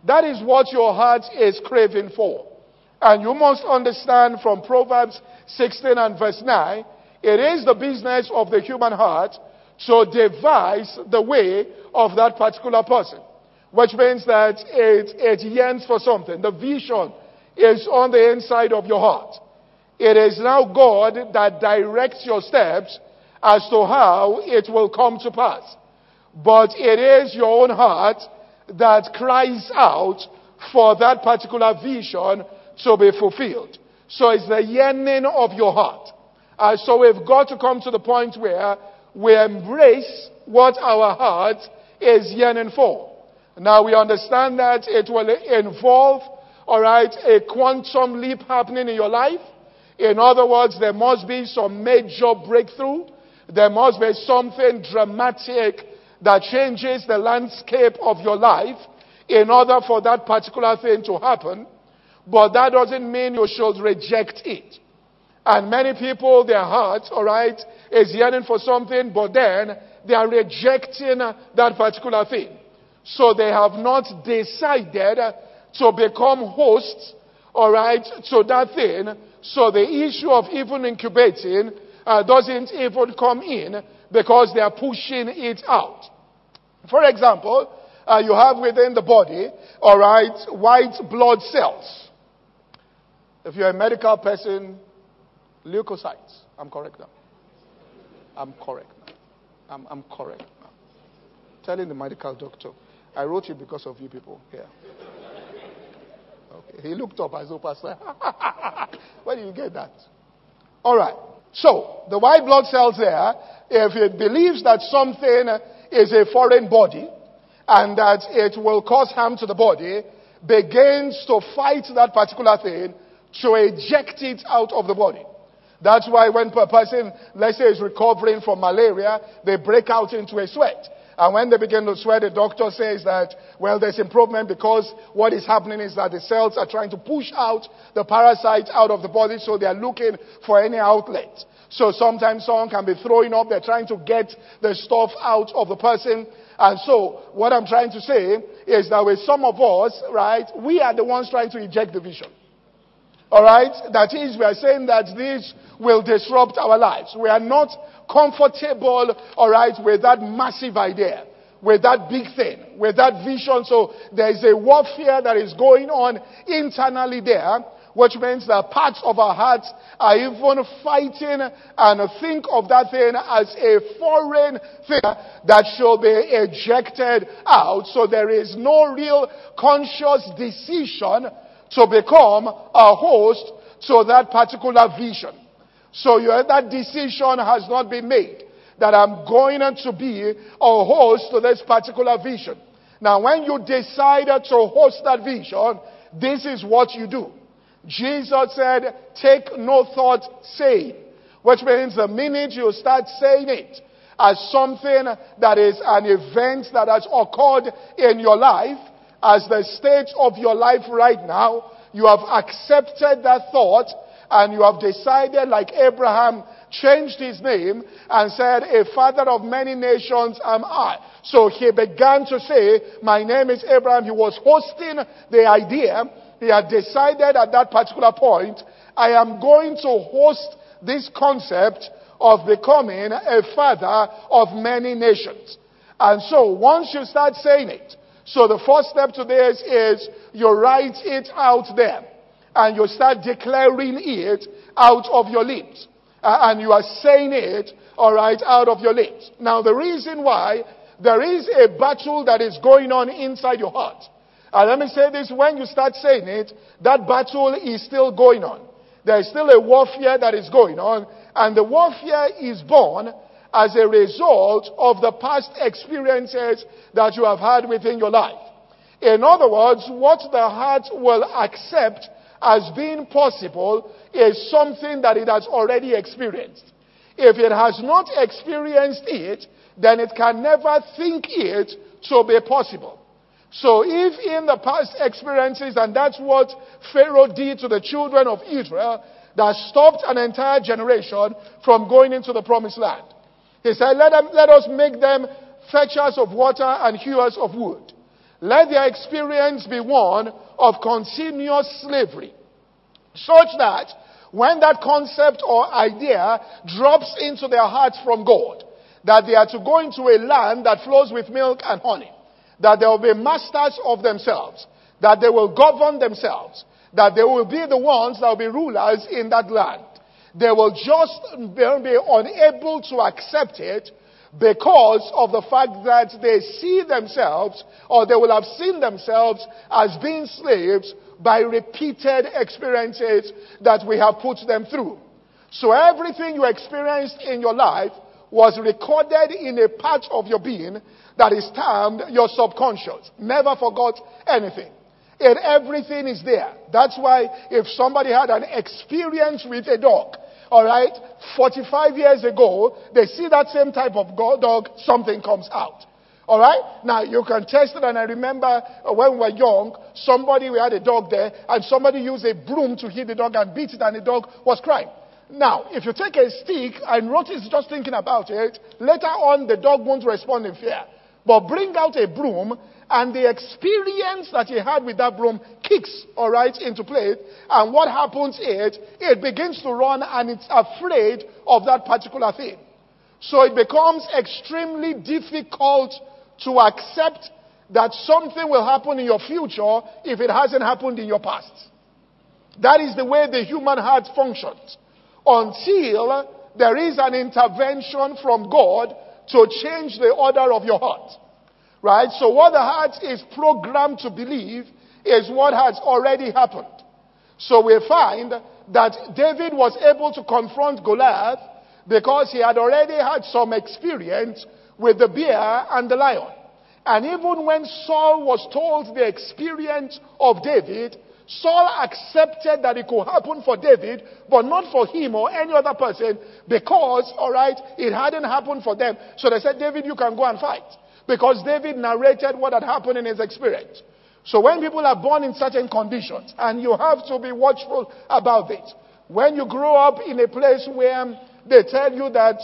That is what your heart is craving for. And you must understand from Proverbs 16 and verse 9, it is the business of the human heart to devise the way of that particular person. Which means that it, it yearns for something. The vision is on the inside of your heart. It is now God that directs your steps as to how it will come to pass. But it is your own heart that cries out for that particular vision to be fulfilled. So it's the yearning of your heart. Uh, so we've got to come to the point where we embrace what our heart is yearning for. Now we understand that it will involve, alright, a quantum leap happening in your life. In other words, there must be some major breakthrough. There must be something dramatic that changes the landscape of your life in order for that particular thing to happen. But that doesn't mean you should reject it. And many people, their heart, alright, is yearning for something, but then they are rejecting that particular thing. So they have not decided to become hosts, alright, to that thing. So the issue of even incubating uh, doesn't even come in because they are pushing it out. For example, uh, you have within the body, alright, white blood cells. If you're a medical person, leukocytes. I'm correct now. I'm correct now. I'm, I'm correct now. Telling the medical doctor, I wrote it because of you people here. Okay. He looked up as though Pastor. Where did you get that? All right. So, the white blood cells there, if it believes that something is a foreign body and that it will cause harm to the body, begins to fight that particular thing to eject it out of the body. That's why when a person, let's say, is recovering from malaria, they break out into a sweat. And when they begin to sweat, the doctor says that, well, there's improvement because what is happening is that the cells are trying to push out the parasite out of the body, so they are looking for any outlet. So sometimes someone can be throwing up, they're trying to get the stuff out of the person. And so, what I'm trying to say is that with some of us, right, we are the ones trying to eject the vision. Alright? That is, we are saying that this will disrupt our lives. We are not comfortable, alright, with that massive idea, with that big thing, with that vision. So there is a warfare that is going on internally there, which means that parts of our hearts are even fighting and think of that thing as a foreign thing that shall be ejected out. So there is no real conscious decision to become a host to that particular vision. So that decision has not been made that I'm going to be a host to this particular vision. Now, when you decide to host that vision, this is what you do. Jesus said, take no thought saying, which means the minute you start saying it as something that is an event that has occurred in your life, as the state of your life right now, you have accepted that thought and you have decided, like Abraham, changed his name and said, A father of many nations am I. So he began to say, My name is Abraham. He was hosting the idea. He had decided at that particular point, I am going to host this concept of becoming a father of many nations. And so once you start saying it, so the first step to this is you write it out there and you start declaring it out of your lips. Uh, and you are saying it, alright, out of your lips. Now the reason why there is a battle that is going on inside your heart. And let me say this, when you start saying it, that battle is still going on. There is still a warfare that is going on. And the warfare is born as a result of the past experiences that you have had within your life. In other words, what the heart will accept as being possible is something that it has already experienced. If it has not experienced it, then it can never think it to be possible. So if in the past experiences, and that's what Pharaoh did to the children of Israel, that stopped an entire generation from going into the promised land. He said, let, them, let us make them fetchers of water and hewers of wood. Let their experience be one of continuous slavery, such that when that concept or idea drops into their hearts from God, that they are to go into a land that flows with milk and honey, that they will be masters of themselves, that they will govern themselves, that they will be the ones that will be rulers in that land. They will just be unable to accept it because of the fact that they see themselves or they will have seen themselves as being slaves by repeated experiences that we have put them through. So everything you experienced in your life was recorded in a part of your being that is termed your subconscious. Never forgot anything. And everything is there. That's why if somebody had an experience with a dog, all right, 45 years ago, they see that same type of dog, something comes out. All right? Now, you can test it, and I remember uh, when we were young, somebody, we had a dog there, and somebody used a broom to hit the dog and beat it, and the dog was crying. Now, if you take a stick and notice just thinking about it, later on the dog won't respond in fear. But bring out a broom and the experience that he had with that broom kicks, all right, into play. And what happens is it begins to run and it's afraid of that particular thing. So it becomes extremely difficult to accept that something will happen in your future if it hasn't happened in your past. That is the way the human heart functions. Until there is an intervention from God to change the order of your heart. Right? So what the heart is programmed to believe is what has already happened. So we find that David was able to confront Goliath because he had already had some experience with the bear and the lion. And even when Saul was told the experience of David, Saul accepted that it could happen for David, but not for him or any other person because, alright, it hadn't happened for them. So they said, David, you can go and fight. Because David narrated what had happened in his experience. So when people are born in certain conditions, and you have to be watchful about it. When you grow up in a place where they tell you that,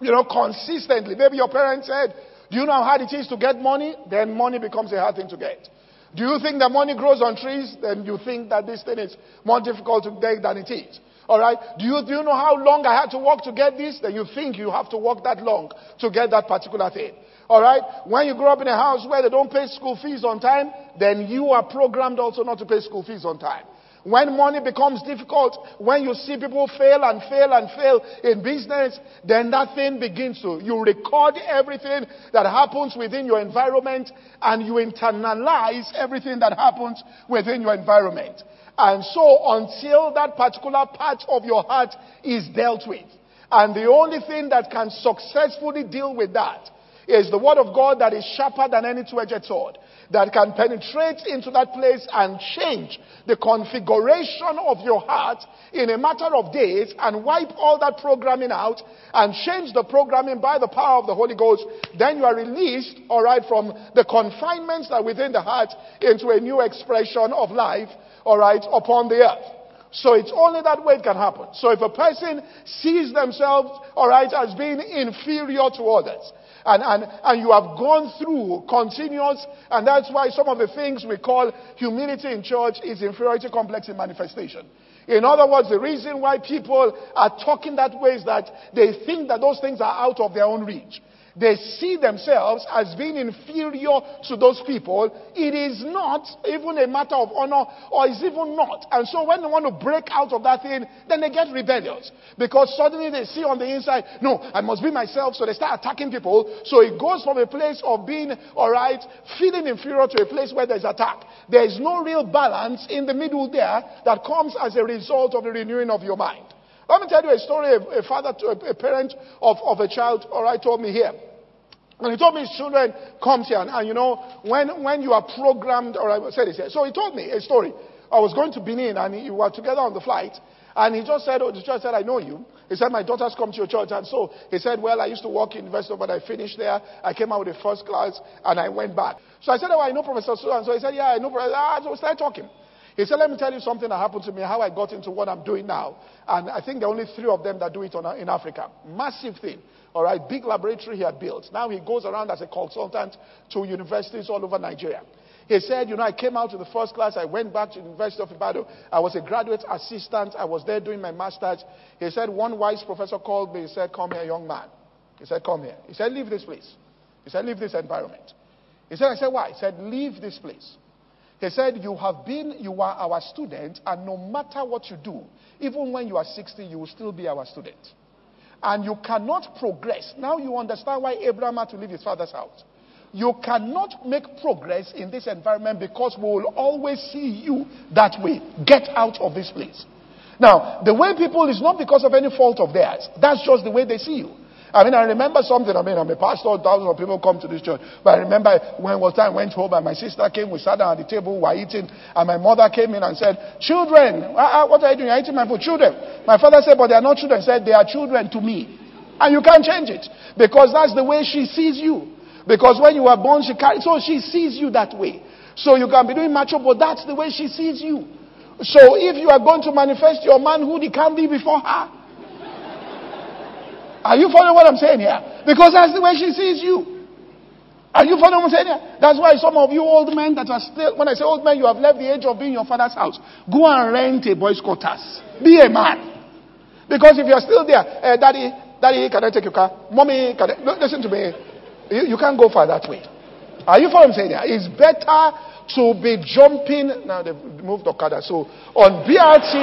you know, consistently, maybe your parents said, do you know how hard it is to get money? Then money becomes a hard thing to get. Do you think that money grows on trees? Then you think that this thing is more difficult to get than it is. Alright? Do you, do you know how long I had to work to get this? Then you think you have to work that long to get that particular thing. All right? When you grow up in a house where they don't pay school fees on time, then you are programmed also not to pay school fees on time. When money becomes difficult, when you see people fail and fail and fail in business, then that thing begins to. You record everything that happens within your environment and you internalize everything that happens within your environment. And so until that particular part of your heart is dealt with, and the only thing that can successfully deal with that is the word of God that is sharper than any two-edged sword that can penetrate into that place and change the configuration of your heart in a matter of days and wipe all that programming out and change the programming by the power of the Holy Ghost, then you are released, all right, from the confinements that within the heart into a new expression of life, all right, upon the earth. So it's only that way it can happen. So if a person sees themselves, all right, as being inferior to others, and, and, and you have gone through continuous, and that's why some of the things we call humility in church is inferiority complex in manifestation. In other words, the reason why people are talking that way is that they think that those things are out of their own reach they see themselves as being inferior to those people, it is not even a matter of honor or is even not. And so when they want to break out of that thing, then they get rebellious because suddenly they see on the inside, no, I must be myself. So they start attacking people. So it goes from a place of being, all right, feeling inferior to a place where there's attack. There is no real balance in the middle there that comes as a result of the renewing of your mind. Let me tell you a story. A, father, to, a parent of, of a child, all right, told me here. And he told me his children comes here. And, and, you know, when, when you are programmed, or I said this here. So he told me a story. I was going to Benin and we were together on the flight. And he just said, oh, the church said, I know you. He said, my daughters come to your church. And so he said, well, I used to work in University, but I finished there. I came out with a first class and I went back. So I said, oh, I know Professor So and So he said, yeah, I know Professor. Ah, so we started talking. He said, let me tell you something that happened to me, how I got into what I'm doing now. And I think there are only three of them that do it on, in Africa. Massive thing. All right, big laboratory he had built. Now he goes around as a consultant to universities all over Nigeria. He said, You know, I came out to the first class. I went back to the University of Ibadan. I was a graduate assistant. I was there doing my master's. He said, One wise professor called me. He said, Come here, young man. He said, Come here. He said, Leave this place. He said, Leave this environment. He said, I said, Why? He said, Leave this place. He said, You have been, you are our student, and no matter what you do, even when you are 60, you will still be our student. And you cannot progress. Now you understand why Abraham had to leave his father's house. You cannot make progress in this environment because we will always see you that way. Get out of this place. Now, the way people is not because of any fault of theirs. That's just the way they see you. I mean, I remember something. I mean, I'm a pastor, thousands of people come to this church. But I remember when was time I went home and my sister came, we sat down at the table, we were eating, and my mother came in and said, Children, uh, uh, what are you doing? You're eating my food. Children. My father said, But they are not children. He said, They are children to me. And you can't change it. Because that's the way she sees you. Because when you were born, she carried, so she sees you that way. So you can be doing macho, but that's the way she sees you. So if you are going to manifest your manhood, it can't be before her. Are you following what I'm saying here? Because that's the way she sees you. Are you following what I'm saying here? That's why some of you old men that are still, when I say old men, you have left the age of being your father's house. Go and rent a boy's quarters. Be a man. Because if you're still there, uh, daddy, daddy, can I take your car? Mommy, can I? Listen to me. You, you can't go far that way. Are you following what I'm saying here? It's better to be jumping. Now they've moved Okada. So on BRT,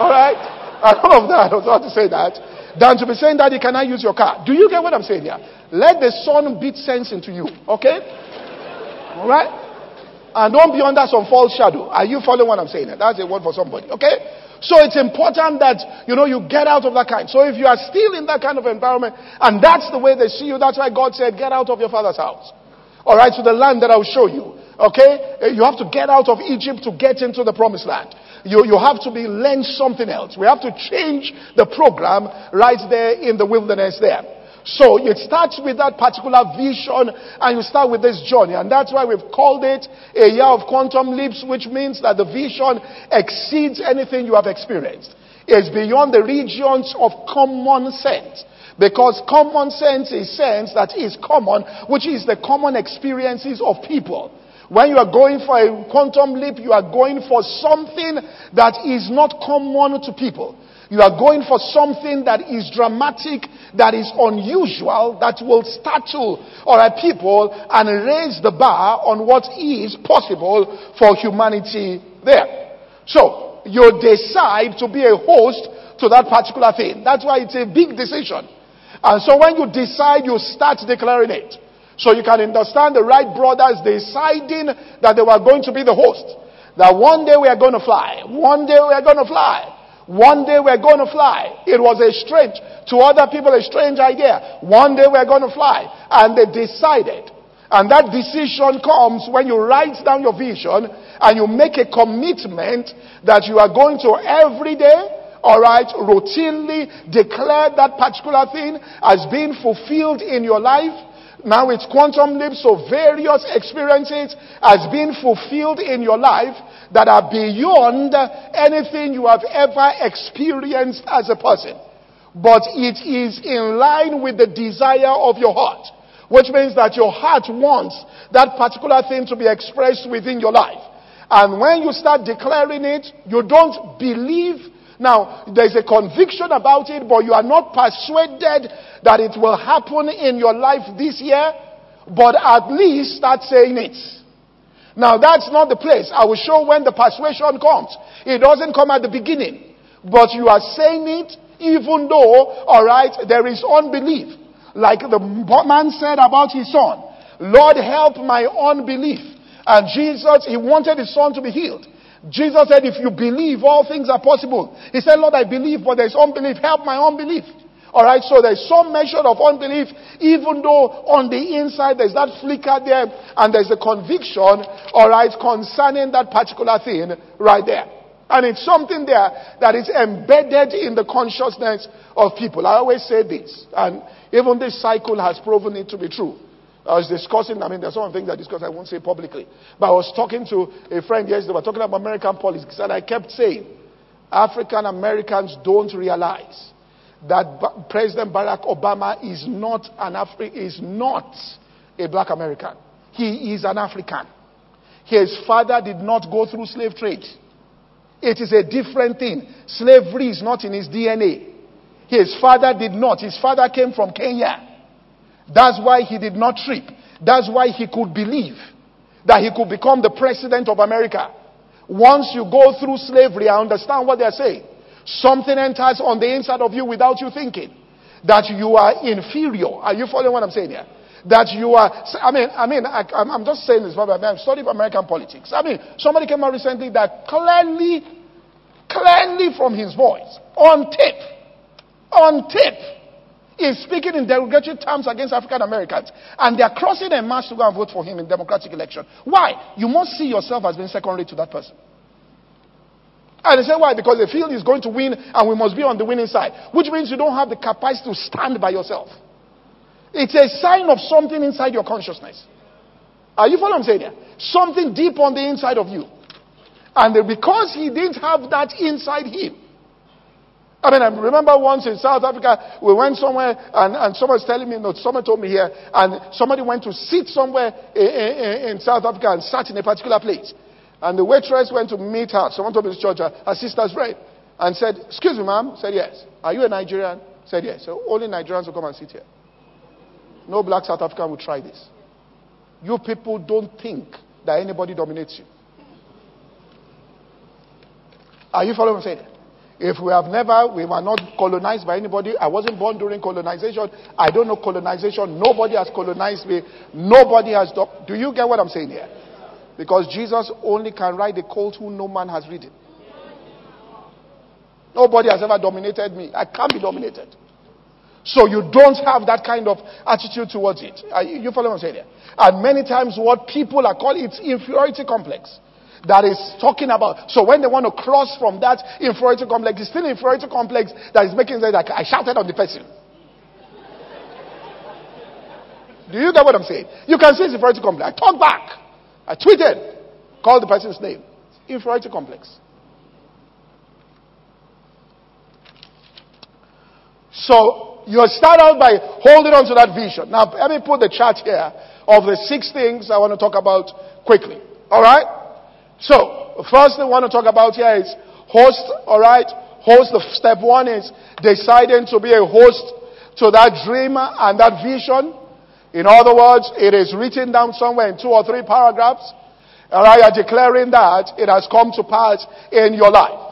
all right? And all of that, I was about to say that than to be saying, Daddy, can I use your car? Do you get what I'm saying here? Let the sun beat sense into you, okay? All right? And don't be under some false shadow. Are you following what I'm saying? That's a word for somebody, okay? So it's important that, you know, you get out of that kind. So if you are still in that kind of environment, and that's the way they see you, that's why God said, get out of your father's house. All right, to the land that I'll show you. Okay? You have to get out of Egypt to get into the promised land you, you have to be learn something else. We have to change the program right there in the wilderness there. So it starts with that particular vision and you start with this journey. And that's why we've called it a year of quantum leaps, which means that the vision exceeds anything you have experienced. It's beyond the regions of common sense. Because common sense is sense that is common, which is the common experiences of people. When you are going for a quantum leap, you are going for something that is not common to people. You are going for something that is dramatic, that is unusual, that will startle alright people and raise the bar on what is possible for humanity there. So, you decide to be a host to that particular thing. That's why it's a big decision. And so when you decide, you start declaring it. So you can understand the Wright brothers deciding that they were going to be the host. That one day we are going to fly. One day we are going to fly. One day we're going to fly. It was a strange, to other people, a strange idea. One day we're going to fly. And they decided. And that decision comes when you write down your vision and you make a commitment that you are going to every day, alright, routinely declare that particular thing as being fulfilled in your life now it's quantum leaps, so various experiences has been fulfilled in your life that are beyond anything you have ever experienced as a person. But it is in line with the desire of your heart. Which means that your heart wants that particular thing to be expressed within your life. And when you start declaring it, you don't believe now, there's a conviction about it, but you are not persuaded that it will happen in your life this year, but at least start saying it. Now, that's not the place. I will show when the persuasion comes. It doesn't come at the beginning, but you are saying it even though, alright, there is unbelief. Like the man said about his son, Lord, help my unbelief. And Jesus, he wanted his son to be healed. Jesus said, if you believe, all things are possible. He said, Lord, I believe, but there's unbelief. Help my unbelief. Alright, so there's some measure of unbelief, even though on the inside there's that flicker there, and there's a conviction, alright, concerning that particular thing right there. And it's something there that is embedded in the consciousness of people. I always say this, and even this cycle has proven it to be true. I was discussing, I mean, there's some things I discussed I won't say publicly. But I was talking to a friend yesterday, they were talking about American politics, and I kept saying, African Americans don't realize that President Barack Obama is not an Afri- is not a black American. He is an African. His father did not go through slave trade. It is a different thing. Slavery is not in his DNA. His father did not. His father came from Kenya. That's why he did not trip. That's why he could believe. that he could become the president of America. Once you go through slavery, I understand what they're saying. Something enters on the inside of you without you thinking that you are inferior. Are you following what I'm saying here? That you are, I mean, I mean, I, am just saying this, but I've studied American politics. I mean, somebody came out recently that clearly, clearly from his voice, on tape, on tape, is speaking in derogatory terms against African Americans. And they are crossing a march to go and vote for him in democratic election. Why? You must see yourself as being secondary to that person. And they say, why? Because they feel he's going to win and we must be on the winning side. Which means you don't have the capacity to stand by yourself. It's a sign of something inside your consciousness. Are you following what I'm saying here? Something deep on the inside of you. And because he didn't have that inside him. I mean, I remember once in South Africa, we went somewhere and, and someone was telling me, no, someone told me here, and somebody went to sit somewhere in, in, in South Africa and sat in a particular place. And the waitress went to meet her. Someone told me this church, her sister's friend, and said, Excuse me, ma'am. Said, Yes. Are you a Nigerian? Said, Yes. So only Nigerians will come and sit here. No black South African will try this. You people don't think that anybody dominates you. Are you following what I'm saying? If we have never, we were not colonized by anybody. I wasn't born during colonization. I don't know colonization. Nobody has colonized me. Nobody has. Do, do you get what I'm saying here? Because Jesus only can ride the colt who no man has ridden. Nobody has ever dominated me. I can't be dominated. So you don't have that kind of attitude towards it. You follow what I'm saying? And many times what people are calling it's inferiority complex. That is talking about. So when they want to cross from that inferiority complex, it's still inferiority complex that is making sense that I shouted on the person. Do you get what I'm saying? You can see it's inferiority complex. I talk back. I tweeted, called the person's name. Inferiority complex. So you start out by holding on to that vision. Now, let me put the chart here of the six things I want to talk about quickly. All right? So, first thing I want to talk about here is host. All right? Host. The step one is deciding to be a host to that dream and that vision. In other words, it is written down somewhere in two or three paragraphs. And I are declaring that it has come to pass in your life.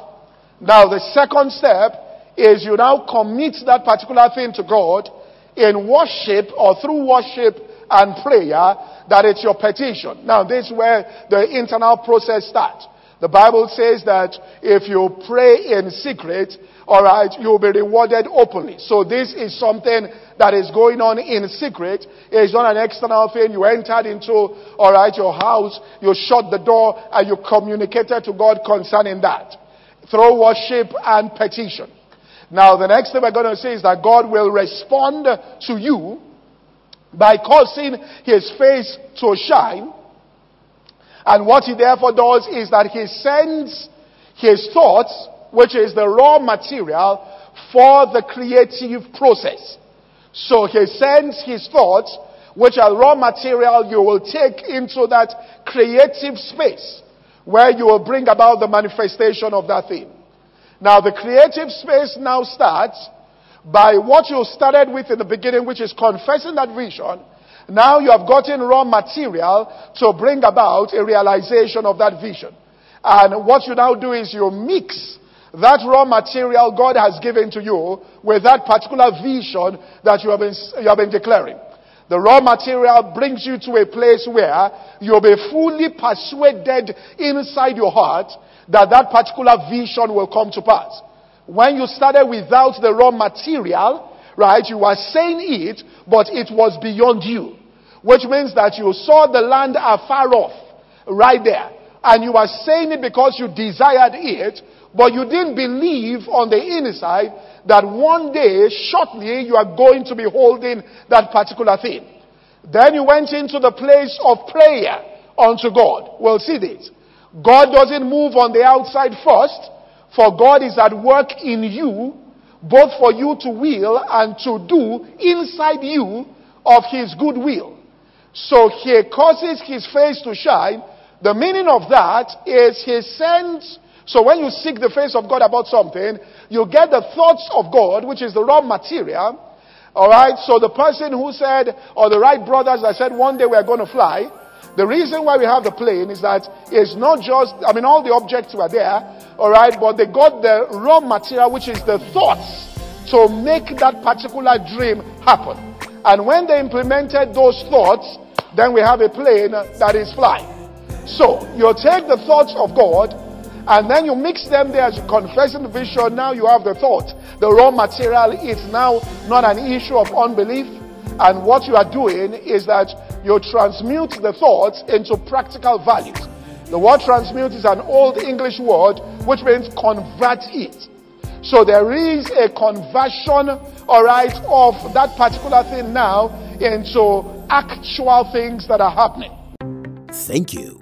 Now, the second step is you now commit that particular thing to God in worship or through worship and prayer that it's your petition. Now, this is where the internal process starts. The Bible says that if you pray in secret, all right, you'll be rewarded openly. So this is something that is going on in secret. It's not an external thing. You entered into, all right, your house, you shut the door, and you communicated to God concerning that. Through worship and petition. Now, the next thing we're going to say is that God will respond to you by causing his face to shine and what he therefore does is that he sends his thoughts, which is the raw material for the creative process. So he sends his thoughts, which are raw material you will take into that creative space where you will bring about the manifestation of that thing. Now the creative space now starts by what you started with in the beginning, which is confessing that vision now you have gotten raw material to bring about a realization of that vision. And what you now do is you mix that raw material God has given to you with that particular vision that you have been, you have been declaring. The raw material brings you to a place where you'll be fully persuaded inside your heart that that particular vision will come to pass. When you started without the raw material, right? You were saying it, but it was beyond you. Which means that you saw the land afar off, right there. And you were saying it because you desired it, but you didn't believe on the inside that one day, shortly, you are going to be holding that particular thing. Then you went into the place of prayer unto God. Well, see this. God doesn't move on the outside first, for God is at work in you both for you to will and to do inside you of his good will. So he causes his face to shine. The meaning of that is he sends, so when you seek the face of God about something, you get the thoughts of God, which is the raw material. Alright, so the person who said, or the Wright brothers that said one day we're going to fly, The reason why we have the plane is that it's not just, I mean, all the objects were there, all right, but they got the raw material, which is the thoughts, to make that particular dream happen. And when they implemented those thoughts, then we have a plane that is flying. So you take the thoughts of God and then you mix them there as you confess in the vision. Now you have the thought. The raw material is now not an issue of unbelief. And what you are doing is that you transmute the thoughts into practical values. The word transmute is an old English word which means convert it. So there is a conversion, alright, of that particular thing now into actual things that are happening. Thank you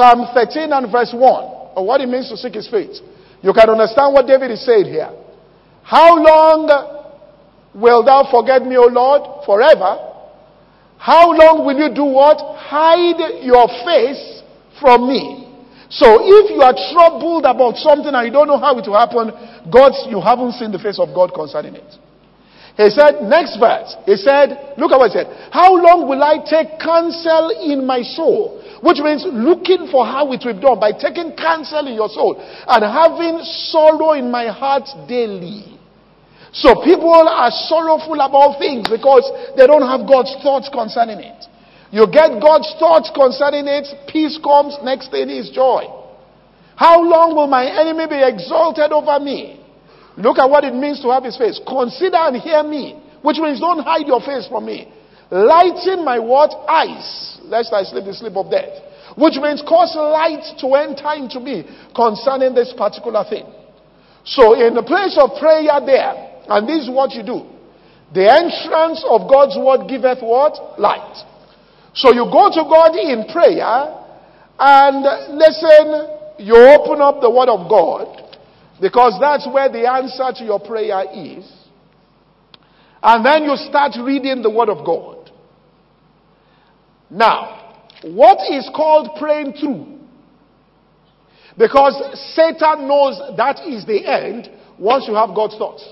Psalm 13 and verse 1, or what it means to seek his face. You can understand what David is saying here. How long will thou forget me, O Lord? Forever. How long will you do what? Hide your face from me. So if you are troubled about something and you don't know how it will happen, God, you haven't seen the face of God concerning it. He said, next verse, he said, look at what he said. How long will I take counsel in my soul? Which means looking for how it will be done by taking counsel in your soul and having sorrow in my heart daily. So people are sorrowful about things because they don't have God's thoughts concerning it. You get God's thoughts concerning it, peace comes, next thing is joy. How long will my enemy be exalted over me? Look at what it means to have his face. Consider and hear me, which means don't hide your face from me. Lighten my what? Eyes, lest I sleep the sleep of death. Which means cause light to enter into me concerning this particular thing. So in the place of prayer there, and this is what you do. The entrance of God's word giveth what? Light. So you go to God in prayer and listen, you open up the word of God because that's where the answer to your prayer is. And then you start reading the word of God. Now, what is called praying through? Because Satan knows that is the end once you have God's thoughts.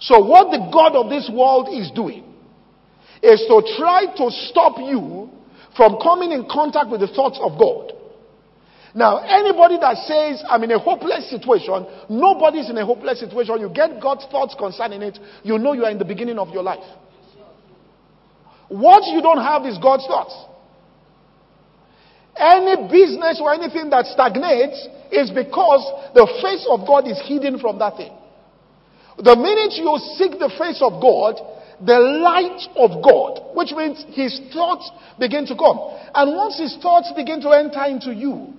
So, what the God of this world is doing is to try to stop you from coming in contact with the thoughts of God. Now, anybody that says, I'm in a hopeless situation, nobody's in a hopeless situation. You get God's thoughts concerning it, you know you are in the beginning of your life. What you don't have is God's thoughts. Any business or anything that stagnates is because the face of God is hidden from that thing. The minute you seek the face of God, the light of God, which means his thoughts begin to come. And once his thoughts begin to enter into you,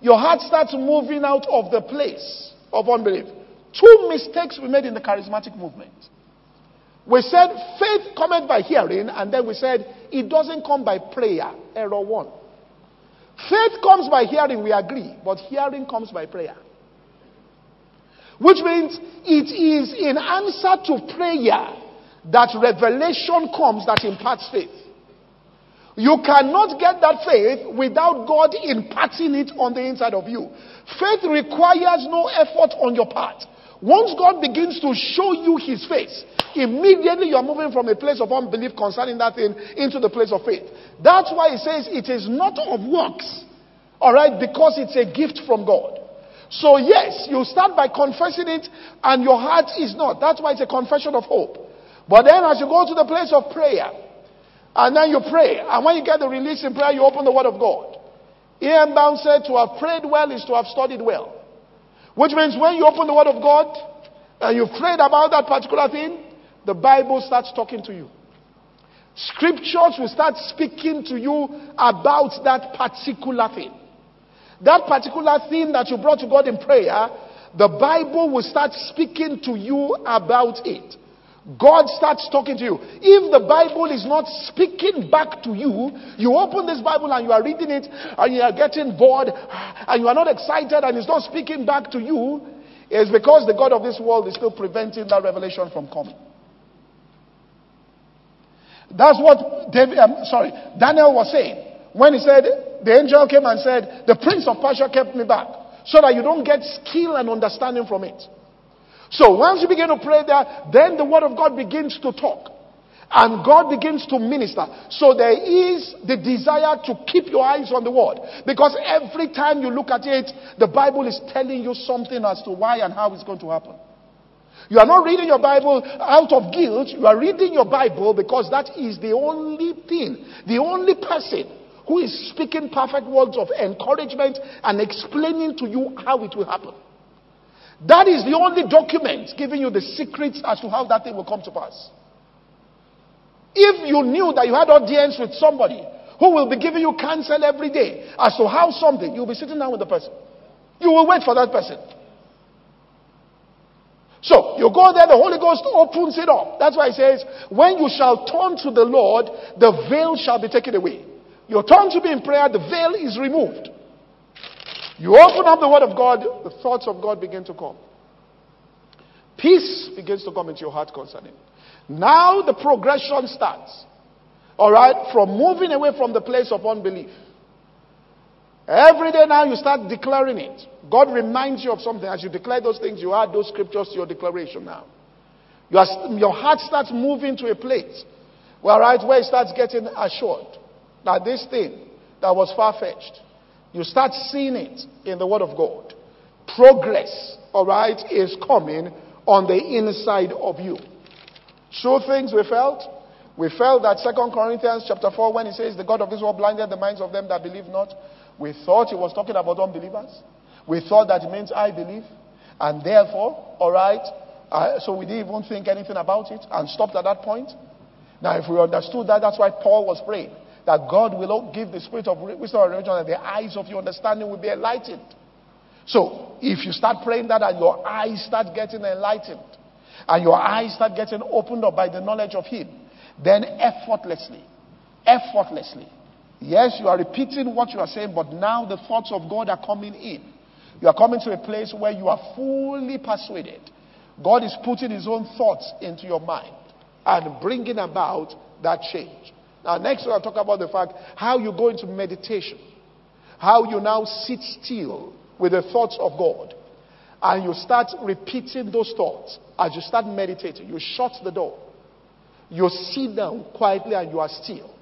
your heart starts moving out of the place of unbelief. Two mistakes we made in the charismatic movement. We said faith cometh by hearing, and then we said it doesn't come by prayer. Error one. Faith comes by hearing, we agree, but hearing comes by prayer. Which means it is in answer to prayer that revelation comes that imparts faith. You cannot get that faith without God imparting it on the inside of you. Faith requires no effort on your part. Once God begins to show you his face, immediately you are moving from a place of unbelief concerning that thing into the place of faith. That's why he says it is not of works, all right, because it's a gift from God. So, yes, you start by confessing it, and your heart is not. That's why it's a confession of hope. But then, as you go to the place of prayer, and then you pray, and when you get the release in prayer, you open the Word of God. E.M. Bounds said, To have prayed well is to have studied well. Which means when you open the Word of God and you've prayed about that particular thing, the Bible starts talking to you. Scriptures will start speaking to you about that particular thing. That particular thing that you brought to God in prayer, the Bible will start speaking to you about it. God starts talking to you. If the Bible is not speaking back to you, you open this Bible and you are reading it and you are getting bored and you are not excited and it's not speaking back to you, it's because the God of this world is still preventing that revelation from coming. That's what David, um, sorry, Daniel was saying when he said, the angel came and said, the prince of Persia kept me back so that you don't get skill and understanding from it. So once you begin to pray there, then the word of God begins to talk. And God begins to minister. So there is the desire to keep your eyes on the word. Because every time you look at it, the Bible is telling you something as to why and how it's going to happen. You are not reading your Bible out of guilt. You are reading your Bible because that is the only thing, the only person who is speaking perfect words of encouragement and explaining to you how it will happen. That is the only document giving you the secrets as to how that thing will come to pass. If you knew that you had audience with somebody who will be giving you counsel every day as to how something, you'll be sitting down with the person. You will wait for that person. So you go there, the Holy Ghost opens it up. That's why it says, When you shall turn to the Lord, the veil shall be taken away. You turn to me in prayer, the veil is removed. You open up the Word of God, the thoughts of God begin to come. Peace begins to come into your heart concerning. Now the progression starts. All right, from moving away from the place of unbelief. Every day now you start declaring it. God reminds you of something. As you declare those things, you add those scriptures to your declaration now. Your, your heart starts moving to a place, well, right, where it starts getting assured that this thing that was far fetched you start seeing it in the Word of God. Progress, all right, is coming on the inside of you. Two things we felt. We felt that Second Corinthians chapter 4, when he says, The God of this world blinded the minds of them that believe not, we thought he was talking about unbelievers. We thought that it means I believe. And therefore, all right, uh, so we didn't even think anything about it and stopped at that point. Now, if we understood that, that's why Paul was praying that God will give the spirit of wisdom and revelation and the eyes of your understanding will be enlightened. So, if you start praying that and your eyes start getting enlightened and your eyes start getting opened up by the knowledge of Him, then effortlessly, effortlessly, yes, you are repeating what you are saying, but now the thoughts of God are coming in. You are coming to a place where you are fully persuaded. God is putting His own thoughts into your mind and bringing about that change. Now, next we'll talk about the fact how you go into meditation, how you now sit still with the thoughts of God, and you start repeating those thoughts as you start meditating. You shut the door, you sit down quietly, and you are still.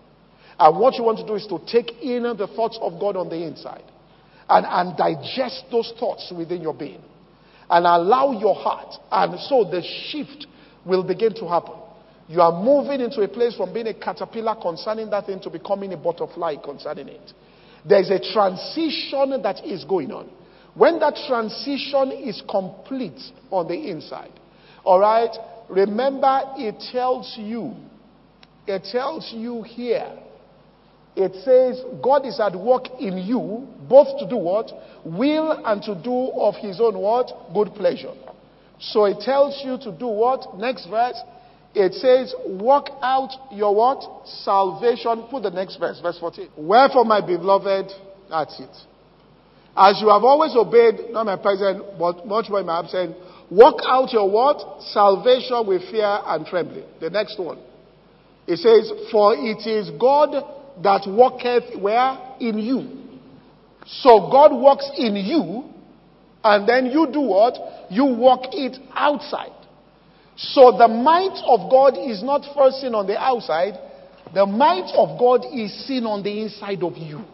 And what you want to do is to take in the thoughts of God on the inside and, and digest those thoughts within your being and allow your heart. And so the shift will begin to happen. You are moving into a place from being a caterpillar concerning that thing to becoming a butterfly concerning it. There's a transition that is going on. When that transition is complete on the inside, all right, remember it tells you, it tells you here, it says God is at work in you, both to do what? Will and to do of his own what? Good pleasure. So it tells you to do what? Next verse it says, Work out your what? Salvation. Put the next verse, verse 14. Wherefore, my beloved, that's it. As you have always obeyed, not my present, but much more my absence, work out your what? Salvation with fear and trembling. The next one. It says, For it is God that worketh where? In you. So God works in you, and then you do what? You work it outside. So the might of God is not first seen on the outside, the might of God is seen on the inside of you.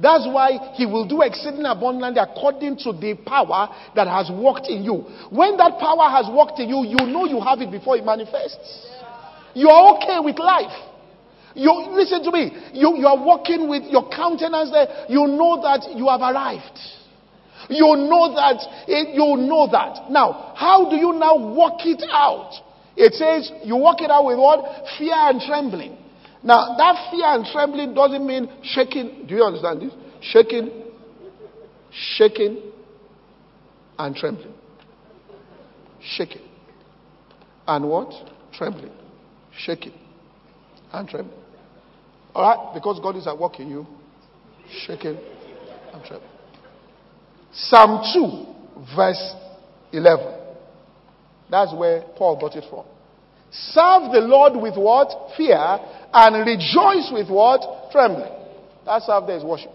That's why he will do exceeding abundantly according to the power that has worked in you. When that power has worked in you, you know you have it before it manifests. You are okay with life. You listen to me. You, you are walking with your countenance there. You know that you have arrived. You know that. It, you know that. Now, how do you now work it out? It says you work it out with what? Fear and trembling. Now, that fear and trembling doesn't mean shaking. Do you understand this? Shaking, shaking, and trembling. Shaking. And what? Trembling. Shaking. And trembling. All right? Because God is at work in you. Shaking and trembling. Psalm 2, verse 11. That's where Paul got it from. Serve the Lord with what? Fear. And rejoice with what? Trembling. That's how there is worship.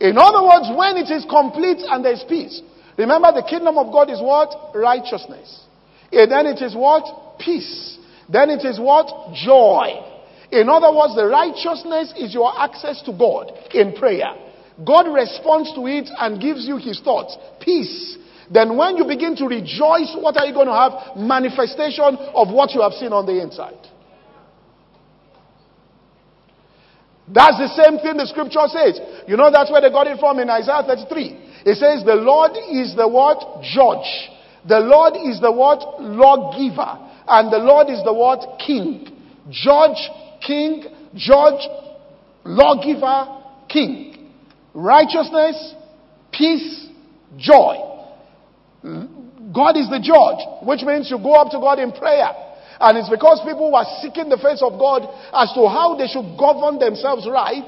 In other words, when it is complete and there is peace. Remember, the kingdom of God is what? Righteousness. And then it is what? Peace. Then it is what? Joy. In other words, the righteousness is your access to God in prayer. God responds to it and gives you his thoughts. Peace. Then when you begin to rejoice, what are you going to have? Manifestation of what you have seen on the inside. That's the same thing the scripture says. You know that's where they got it from in Isaiah 33. It says the Lord is the what? Judge. The Lord is the what? Lawgiver. And the Lord is the what? King. Judge, king, judge, lawgiver, king. Righteousness, peace, joy. Hmm? God is the judge, which means you go up to God in prayer. And it's because people were seeking the face of God as to how they should govern themselves right,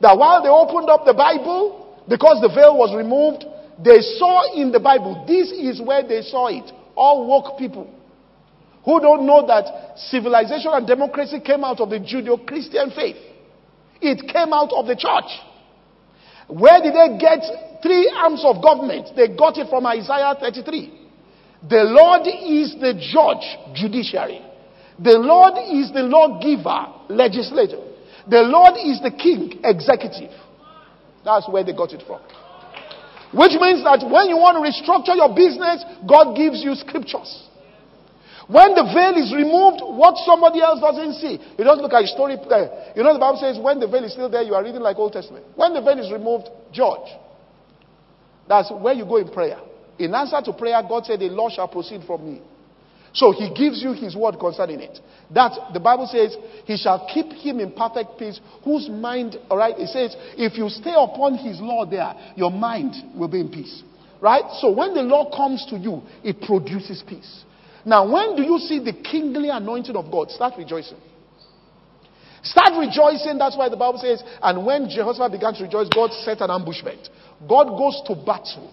that while they opened up the Bible, because the veil was removed, they saw in the Bible, this is where they saw it. All woke people who don't know that civilization and democracy came out of the Judeo Christian faith, it came out of the church. Where did they get three arms of government? They got it from Isaiah 33. The Lord is the judge, judiciary. The Lord is the lawgiver, legislator. The Lord is the king, executive. That's where they got it from. Which means that when you want to restructure your business, God gives you scriptures. When the veil is removed, what somebody else doesn't see. You don't look at story there. You know the Bible says when the veil is still there, you are reading like Old Testament. When the veil is removed, judge. That's where you go in prayer. In answer to prayer, God said, The law shall proceed from me. So he gives you his word concerning it. That the Bible says, He shall keep him in perfect peace, whose mind, all right, it says, if you stay upon his law there, your mind will be in peace. Right? So when the law comes to you, it produces peace. Now, when do you see the kingly anointing of God? Start rejoicing. Start rejoicing. That's why the Bible says, and when Jehoshaphat began to rejoice, God set an ambushment. God goes to battle.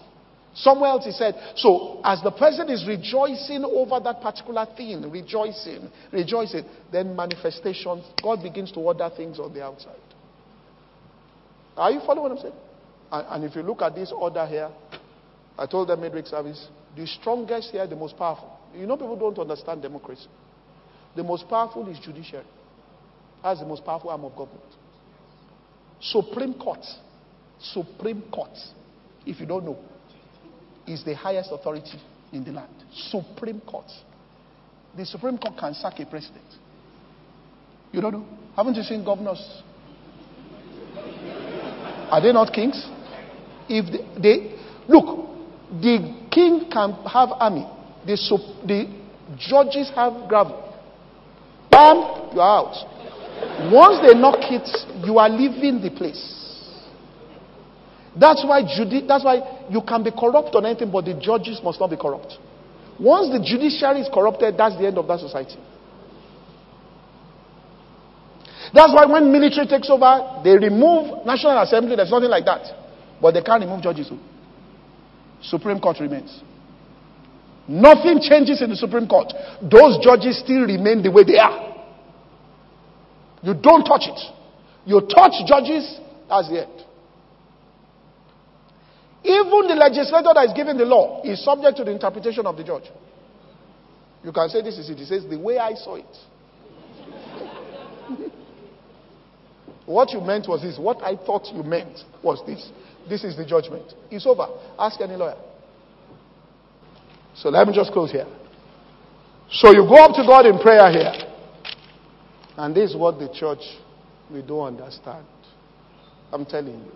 Somewhere else he said, so as the person is rejoicing over that particular thing, rejoicing, rejoicing, then manifestations, God begins to order things on the outside. Are you following what I'm saying? And, and if you look at this order here, I told them midweek service, the strongest here, the most powerful. You know, people don't understand democracy. The most powerful is judiciary. That's the most powerful arm of government. Supreme Court. Supreme Court. If you don't know, is the highest authority in the land. Supreme Court. The Supreme Court can sack a president. You don't know? Haven't you seen governors? Are they not kings? If they, they look, the king can have army. The, the judges have gravel. Bam, you are out. Once they knock it, you are leaving the place. That's why, judi- that's why you can be corrupt on anything, but the judges must not be corrupt. Once the judiciary is corrupted, that's the end of that society. That's why when military takes over, they remove National Assembly. There's nothing like that. But they can't remove judges. Oh. Supreme Court remains. Nothing changes in the Supreme Court. Those judges still remain the way they are. You don't touch it. You touch judges, that's the end. Even the legislator that is giving the law is subject to the interpretation of the judge. You can say this is it. He says, the way I saw it. What you meant was this. What I thought you meant was this. This is the judgment. It's over. Ask any lawyer. So let me just close here. So you go up to God in prayer here. And this is what the church we don't understand. I'm telling you.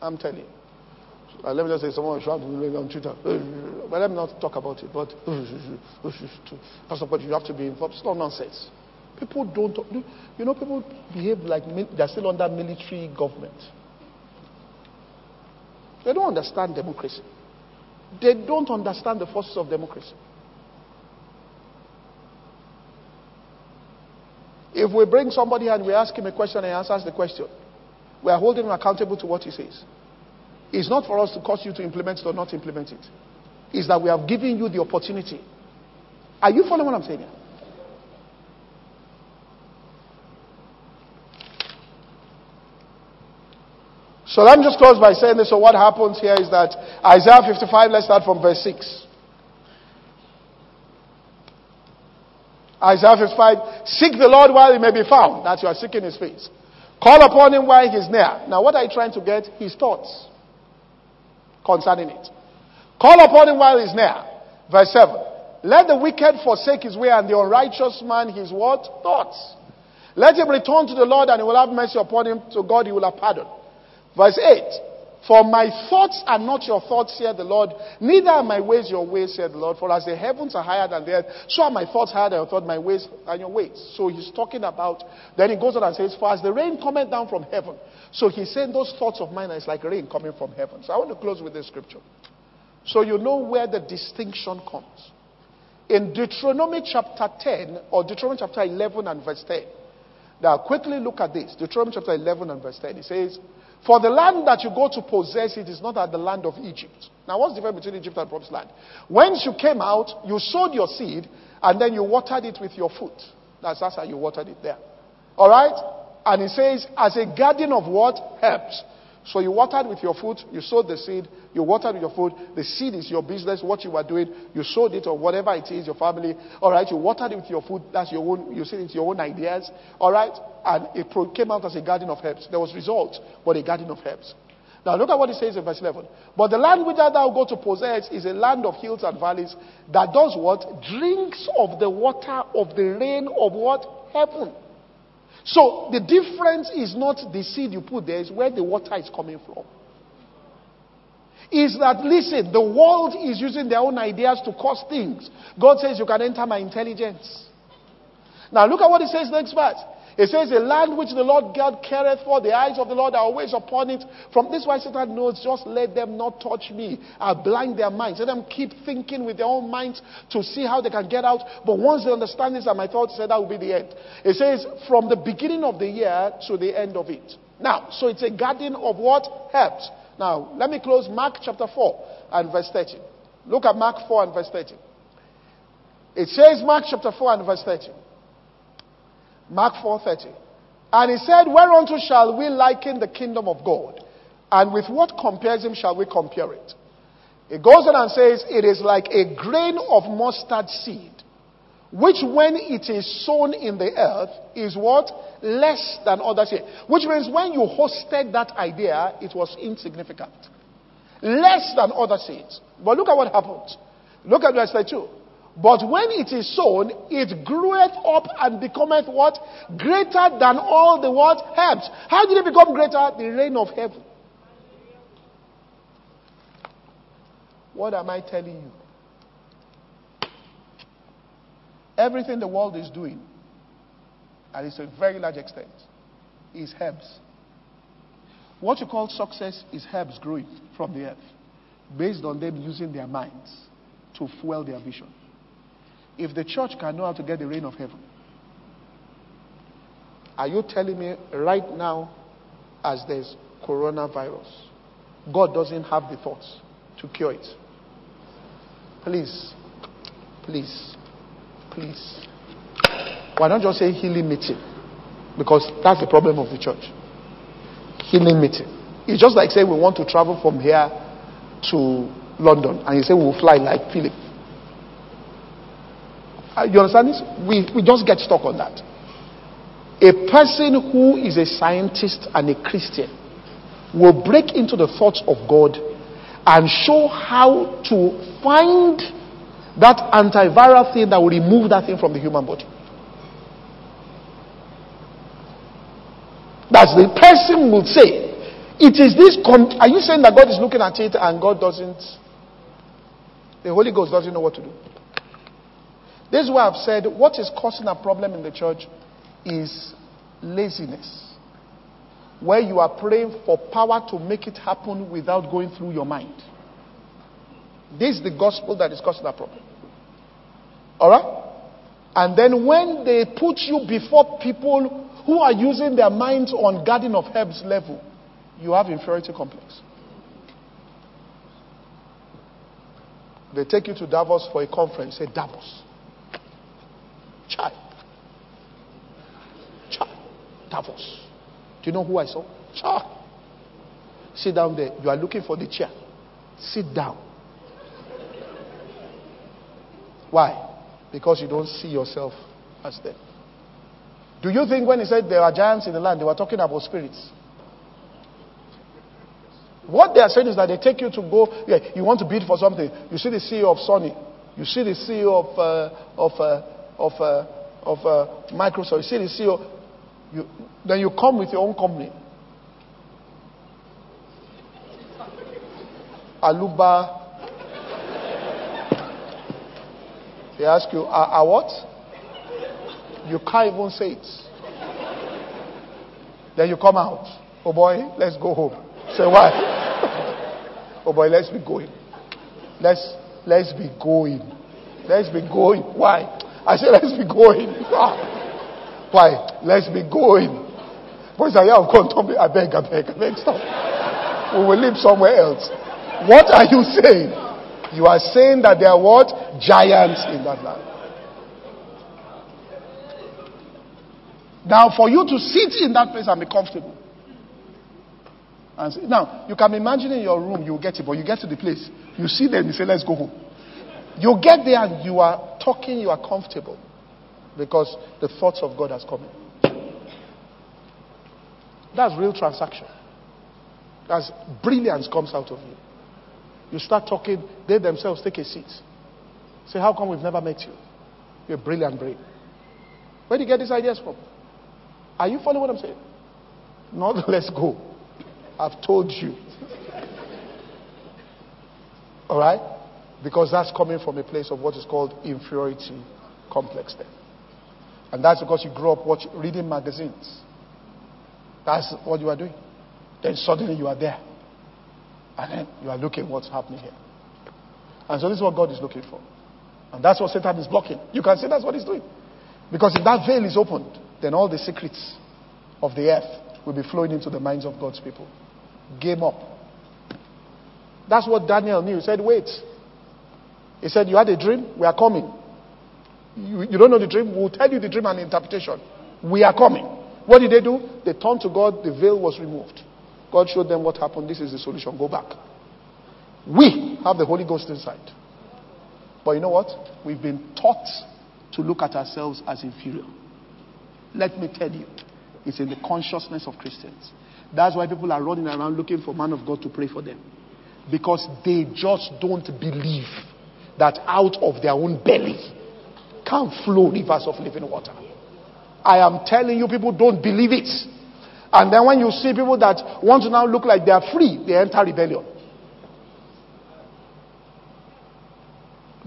I'm telling you. Uh, let me just say, someone shout on Twitter. But let me not talk about it. But Pastor, but you have to be involved. It's not nonsense. People don't. You know, people behave like they're still under military government. They don't understand democracy. They don't understand the forces of democracy. If we bring somebody and we ask him a question and he answers the question, we are holding him accountable to what he says. It's not for us to cause you to implement it or not implement it. It's that we have given you the opportunity. Are you following what I'm saying here? So let me just close by saying this. So what happens here is that Isaiah 55, let's start from verse 6. Isaiah 55, seek the Lord while he may be found, that you are seeking his face. Call upon him while he's near. Now, what are you trying to get? His thoughts concerning it. Call upon him while he's near. Verse 7. Let the wicked forsake his way and the unrighteous man his what? Thoughts. Let him return to the Lord and he will have mercy upon him. To God he will have pardon. Verse 8. For my thoughts are not your thoughts, said the Lord, neither are my ways your ways, said the Lord. For as the heavens are higher than the earth, so are my thoughts higher than your thoughts, my ways and your ways. So he's talking about, then he goes on and says, For as the rain cometh down from heaven. So he's saying those thoughts of mine is like rain coming from heaven. So I want to close with this scripture. So you know where the distinction comes. In Deuteronomy chapter 10, or Deuteronomy chapter 11 and verse 10. Now quickly look at this. Deuteronomy chapter 11 and verse 10. It says, for the land that you go to possess it is not at the land of Egypt. Now, what's the difference between Egypt and promised land? Once you came out, you sowed your seed, and then you watered it with your foot. That's, that's how you watered it there. All right? And it says, as a garden of what? Herbs. So you watered with your foot, you sowed the seed, you watered with your foot. The seed is your business, what you are doing. You sowed it or whatever it is, your family. All right, you watered it with your foot. That's your own, you said it's your own ideas. All right, and it came out as a garden of herbs. There was results, but a garden of herbs. Now look at what it says in verse 11. But the land which thou go to possess is a land of hills and valleys that does what? Drinks of the water of the rain of what? Heaven. So the difference is not the seed you put there, it's where the water is coming from. Is that, listen, the world is using their own ideas to cause things. God says you can enter my intelligence. Now look at what he says next verse. It says, A land which the Lord God careth for, the eyes of the Lord are always upon it. From this why Satan knows, just let them not touch me. I blind their minds. Let them keep thinking with their own minds to see how they can get out. But once they understand this, and my thoughts said that will be the end. It says, From the beginning of the year to the end of it. Now, so it's a garden of what? Herbs. Now, let me close Mark chapter 4 and verse 13. Look at Mark 4 and verse 13. It says, Mark chapter 4 and verse 13. Mark 4:30. And he said, Whereunto shall we liken the kingdom of God? And with what comparison shall we compare it? It goes on and says, It is like a grain of mustard seed, which when it is sown in the earth is what? Less than other seed. Which means when you hosted that idea, it was insignificant. Less than other seeds. But look at what happened. Look at verse 2. But when it is sown, it groweth up and becometh what? Greater than all the what? Herbs. How did it become greater? The rain of heaven. What am I telling you? Everything the world is doing, and it's a very large extent, is herbs. What you call success is herbs growing from the earth, based on them using their minds to fuel their vision. If the church can know how to get the rain of heaven, are you telling me right now, as there's coronavirus, God doesn't have the thoughts to cure it? Please, please, please. Why not just say healing meeting? Because that's the problem of the church. Healing meeting. It's just like saying we want to travel from here to London, and you say we'll fly like Philip. Uh, you understand this? We, we just get stuck on that. A person who is a scientist and a Christian will break into the thoughts of God and show how to find that antiviral thing that will remove that thing from the human body. That's the person will say, it is this. Con- Are you saying that God is looking at it and God doesn't? The Holy Ghost doesn't know what to do. This is why I've said what is causing a problem in the church is laziness. Where you are praying for power to make it happen without going through your mind. This is the gospel that is causing that problem. Alright? And then when they put you before people who are using their minds on garden of herbs level, you have inferiority complex. They take you to Davos for a conference. Say Davos. Chai. Chai. Davos. Do you know who I saw? Chai. Sit down there. You are looking for the chair. Sit down. Why? Because you don't see yourself as them. Do you think when he said there are giants in the land, they were talking about spirits? What they are saying is that they take you to go, yeah, you want to bid for something. You see the CEO of Sony. You see the CEO of, uh, of, uh, of, uh, of uh, Microsoft. You see the CEO. You, then you come with your own company. Aluba. They ask you, are what? You can't even say it. Then you come out. Oh boy, let's go home. Say why? oh boy, let's be going. Let's let's be going. Let's be going. Why? I said let's be going. Why? Let's be going. Boys are here, come I beg, I beg, I beg, stop. We will live somewhere else. What are you saying? You are saying that there are what? Giants in that land. Now, for you to sit in that place and be comfortable, and now, you can imagine in your room, you get it, but you get to the place, you see them, you say, let's go home. You get there and you are talking, you are comfortable because the thoughts of God has come in. That's real transaction. That's brilliance comes out of you. You start talking, they themselves take a seat. Say, how come we've never met you? You're a brilliant brain. Where do you get these ideas from? Are you following what I'm saying? Not let's go. I've told you. All right? Because that's coming from a place of what is called inferiority complex then. And that's because you grew up watching, reading magazines. That's what you are doing. Then suddenly you are there. And then you are looking what's happening here. And so this is what God is looking for. And that's what Satan is blocking. You can see that's what he's doing. Because if that veil is opened, then all the secrets of the earth will be flowing into the minds of God's people. Game up. That's what Daniel knew. He said, Wait. He said, You had a dream? We are coming. You, you don't know the dream? We'll tell you the dream and the interpretation. We are coming. What did they do? They turned to God, the veil was removed. God showed them what happened. This is the solution. Go back. We have the Holy Ghost inside. But you know what? We've been taught to look at ourselves as inferior. Let me tell you, it's in the consciousness of Christians. That's why people are running around looking for man of God to pray for them. Because they just don't believe that out of their own belly can flow rivers of living water. I am telling you, people don't believe it. And then when you see people that want to now look like they are free, they enter rebellion.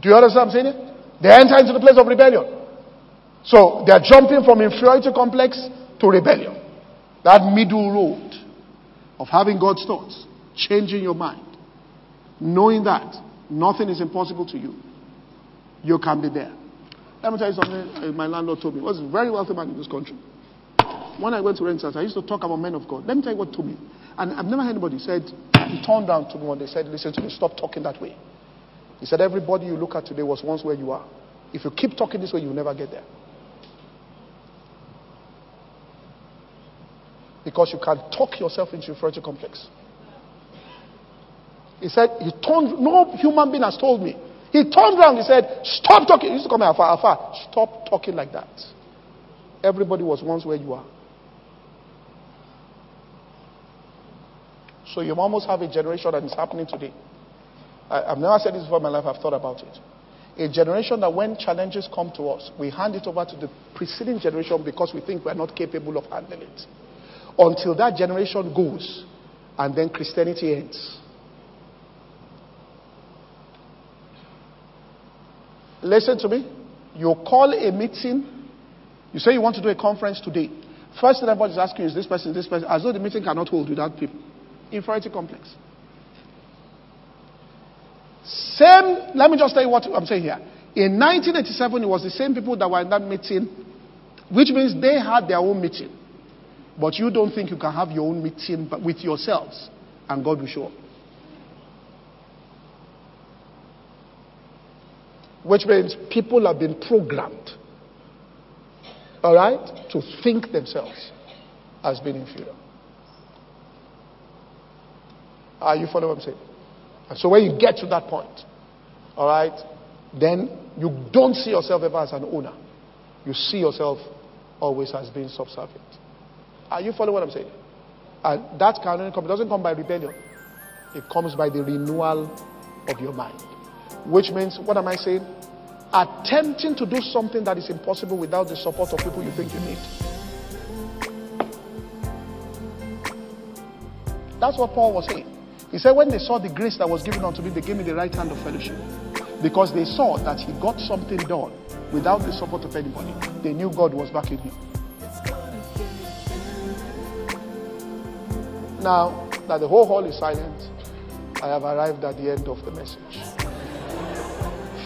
Do you understand what I'm saying? They enter into the place of rebellion. So they are jumping from inferiority complex to rebellion. That middle road of having God's thoughts, changing your mind, knowing that nothing is impossible to you, you can be there. Let me tell you something uh, my landlord told me. He was a very wealthy man in this country. When I went to rent I used to talk about men of God. Let me tell you what told me. And I've never heard anybody said, he turned down to me one day, said, listen to me, stop talking that way. He said, everybody you look at today was once where you are. If you keep talking this way, you'll never get there. Because you can talk yourself into inferiority complex. He said, he turned, no human being has told me. He turned around, he said, stop talking. He used to come here afar, afar. Stop talking like that. Everybody was once where you are. So you almost have a generation that is happening today. I, have never said this before in my life, I've thought about it. A generation that when challenges come to us, we hand it over to the preceding generation because we think we're not capable of handling it. Until that generation goes, and then Christianity ends. Listen to me. You call a meeting. You say you want to do a conference today. First thing everybody is asking is this person, this person, as though the meeting cannot hold without people. Inferiority complex. Same, let me just tell you what I'm saying here. In 1987, it was the same people that were in that meeting, which means they had their own meeting. But you don't think you can have your own meeting with yourselves, and God will show up. Which means people have been programmed, all right, to think themselves as being inferior. Are you following what I'm saying? And so when you get to that point, all right, then you don't see yourself ever as an owner. You see yourself always as being subservient. Are you following what I'm saying? And that can only come, doesn't come by rebellion. It comes by the renewal of your mind. Which means, what am I saying? Attempting to do something that is impossible without the support of people you think you need. That's what Paul was saying. He said, When they saw the grace that was given unto me, they gave me the right hand of fellowship. Because they saw that he got something done without the support of anybody. They knew God was backing him. Now that the whole hall is silent, I have arrived at the end of the message.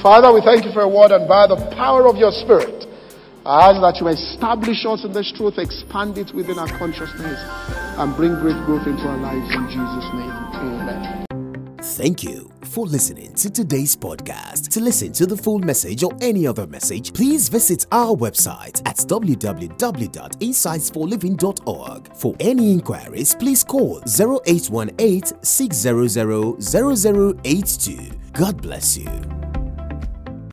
Father, we thank you for your word, and by the power of your spirit, I ask that you establish us in this truth, expand it within our consciousness, and bring great growth into our lives in Jesus' name. Amen. Thank you for listening to today's podcast. To listen to the full message or any other message, please visit our website at www.insightsforliving.org. For any inquiries, please call 0818 600 0082. God bless you.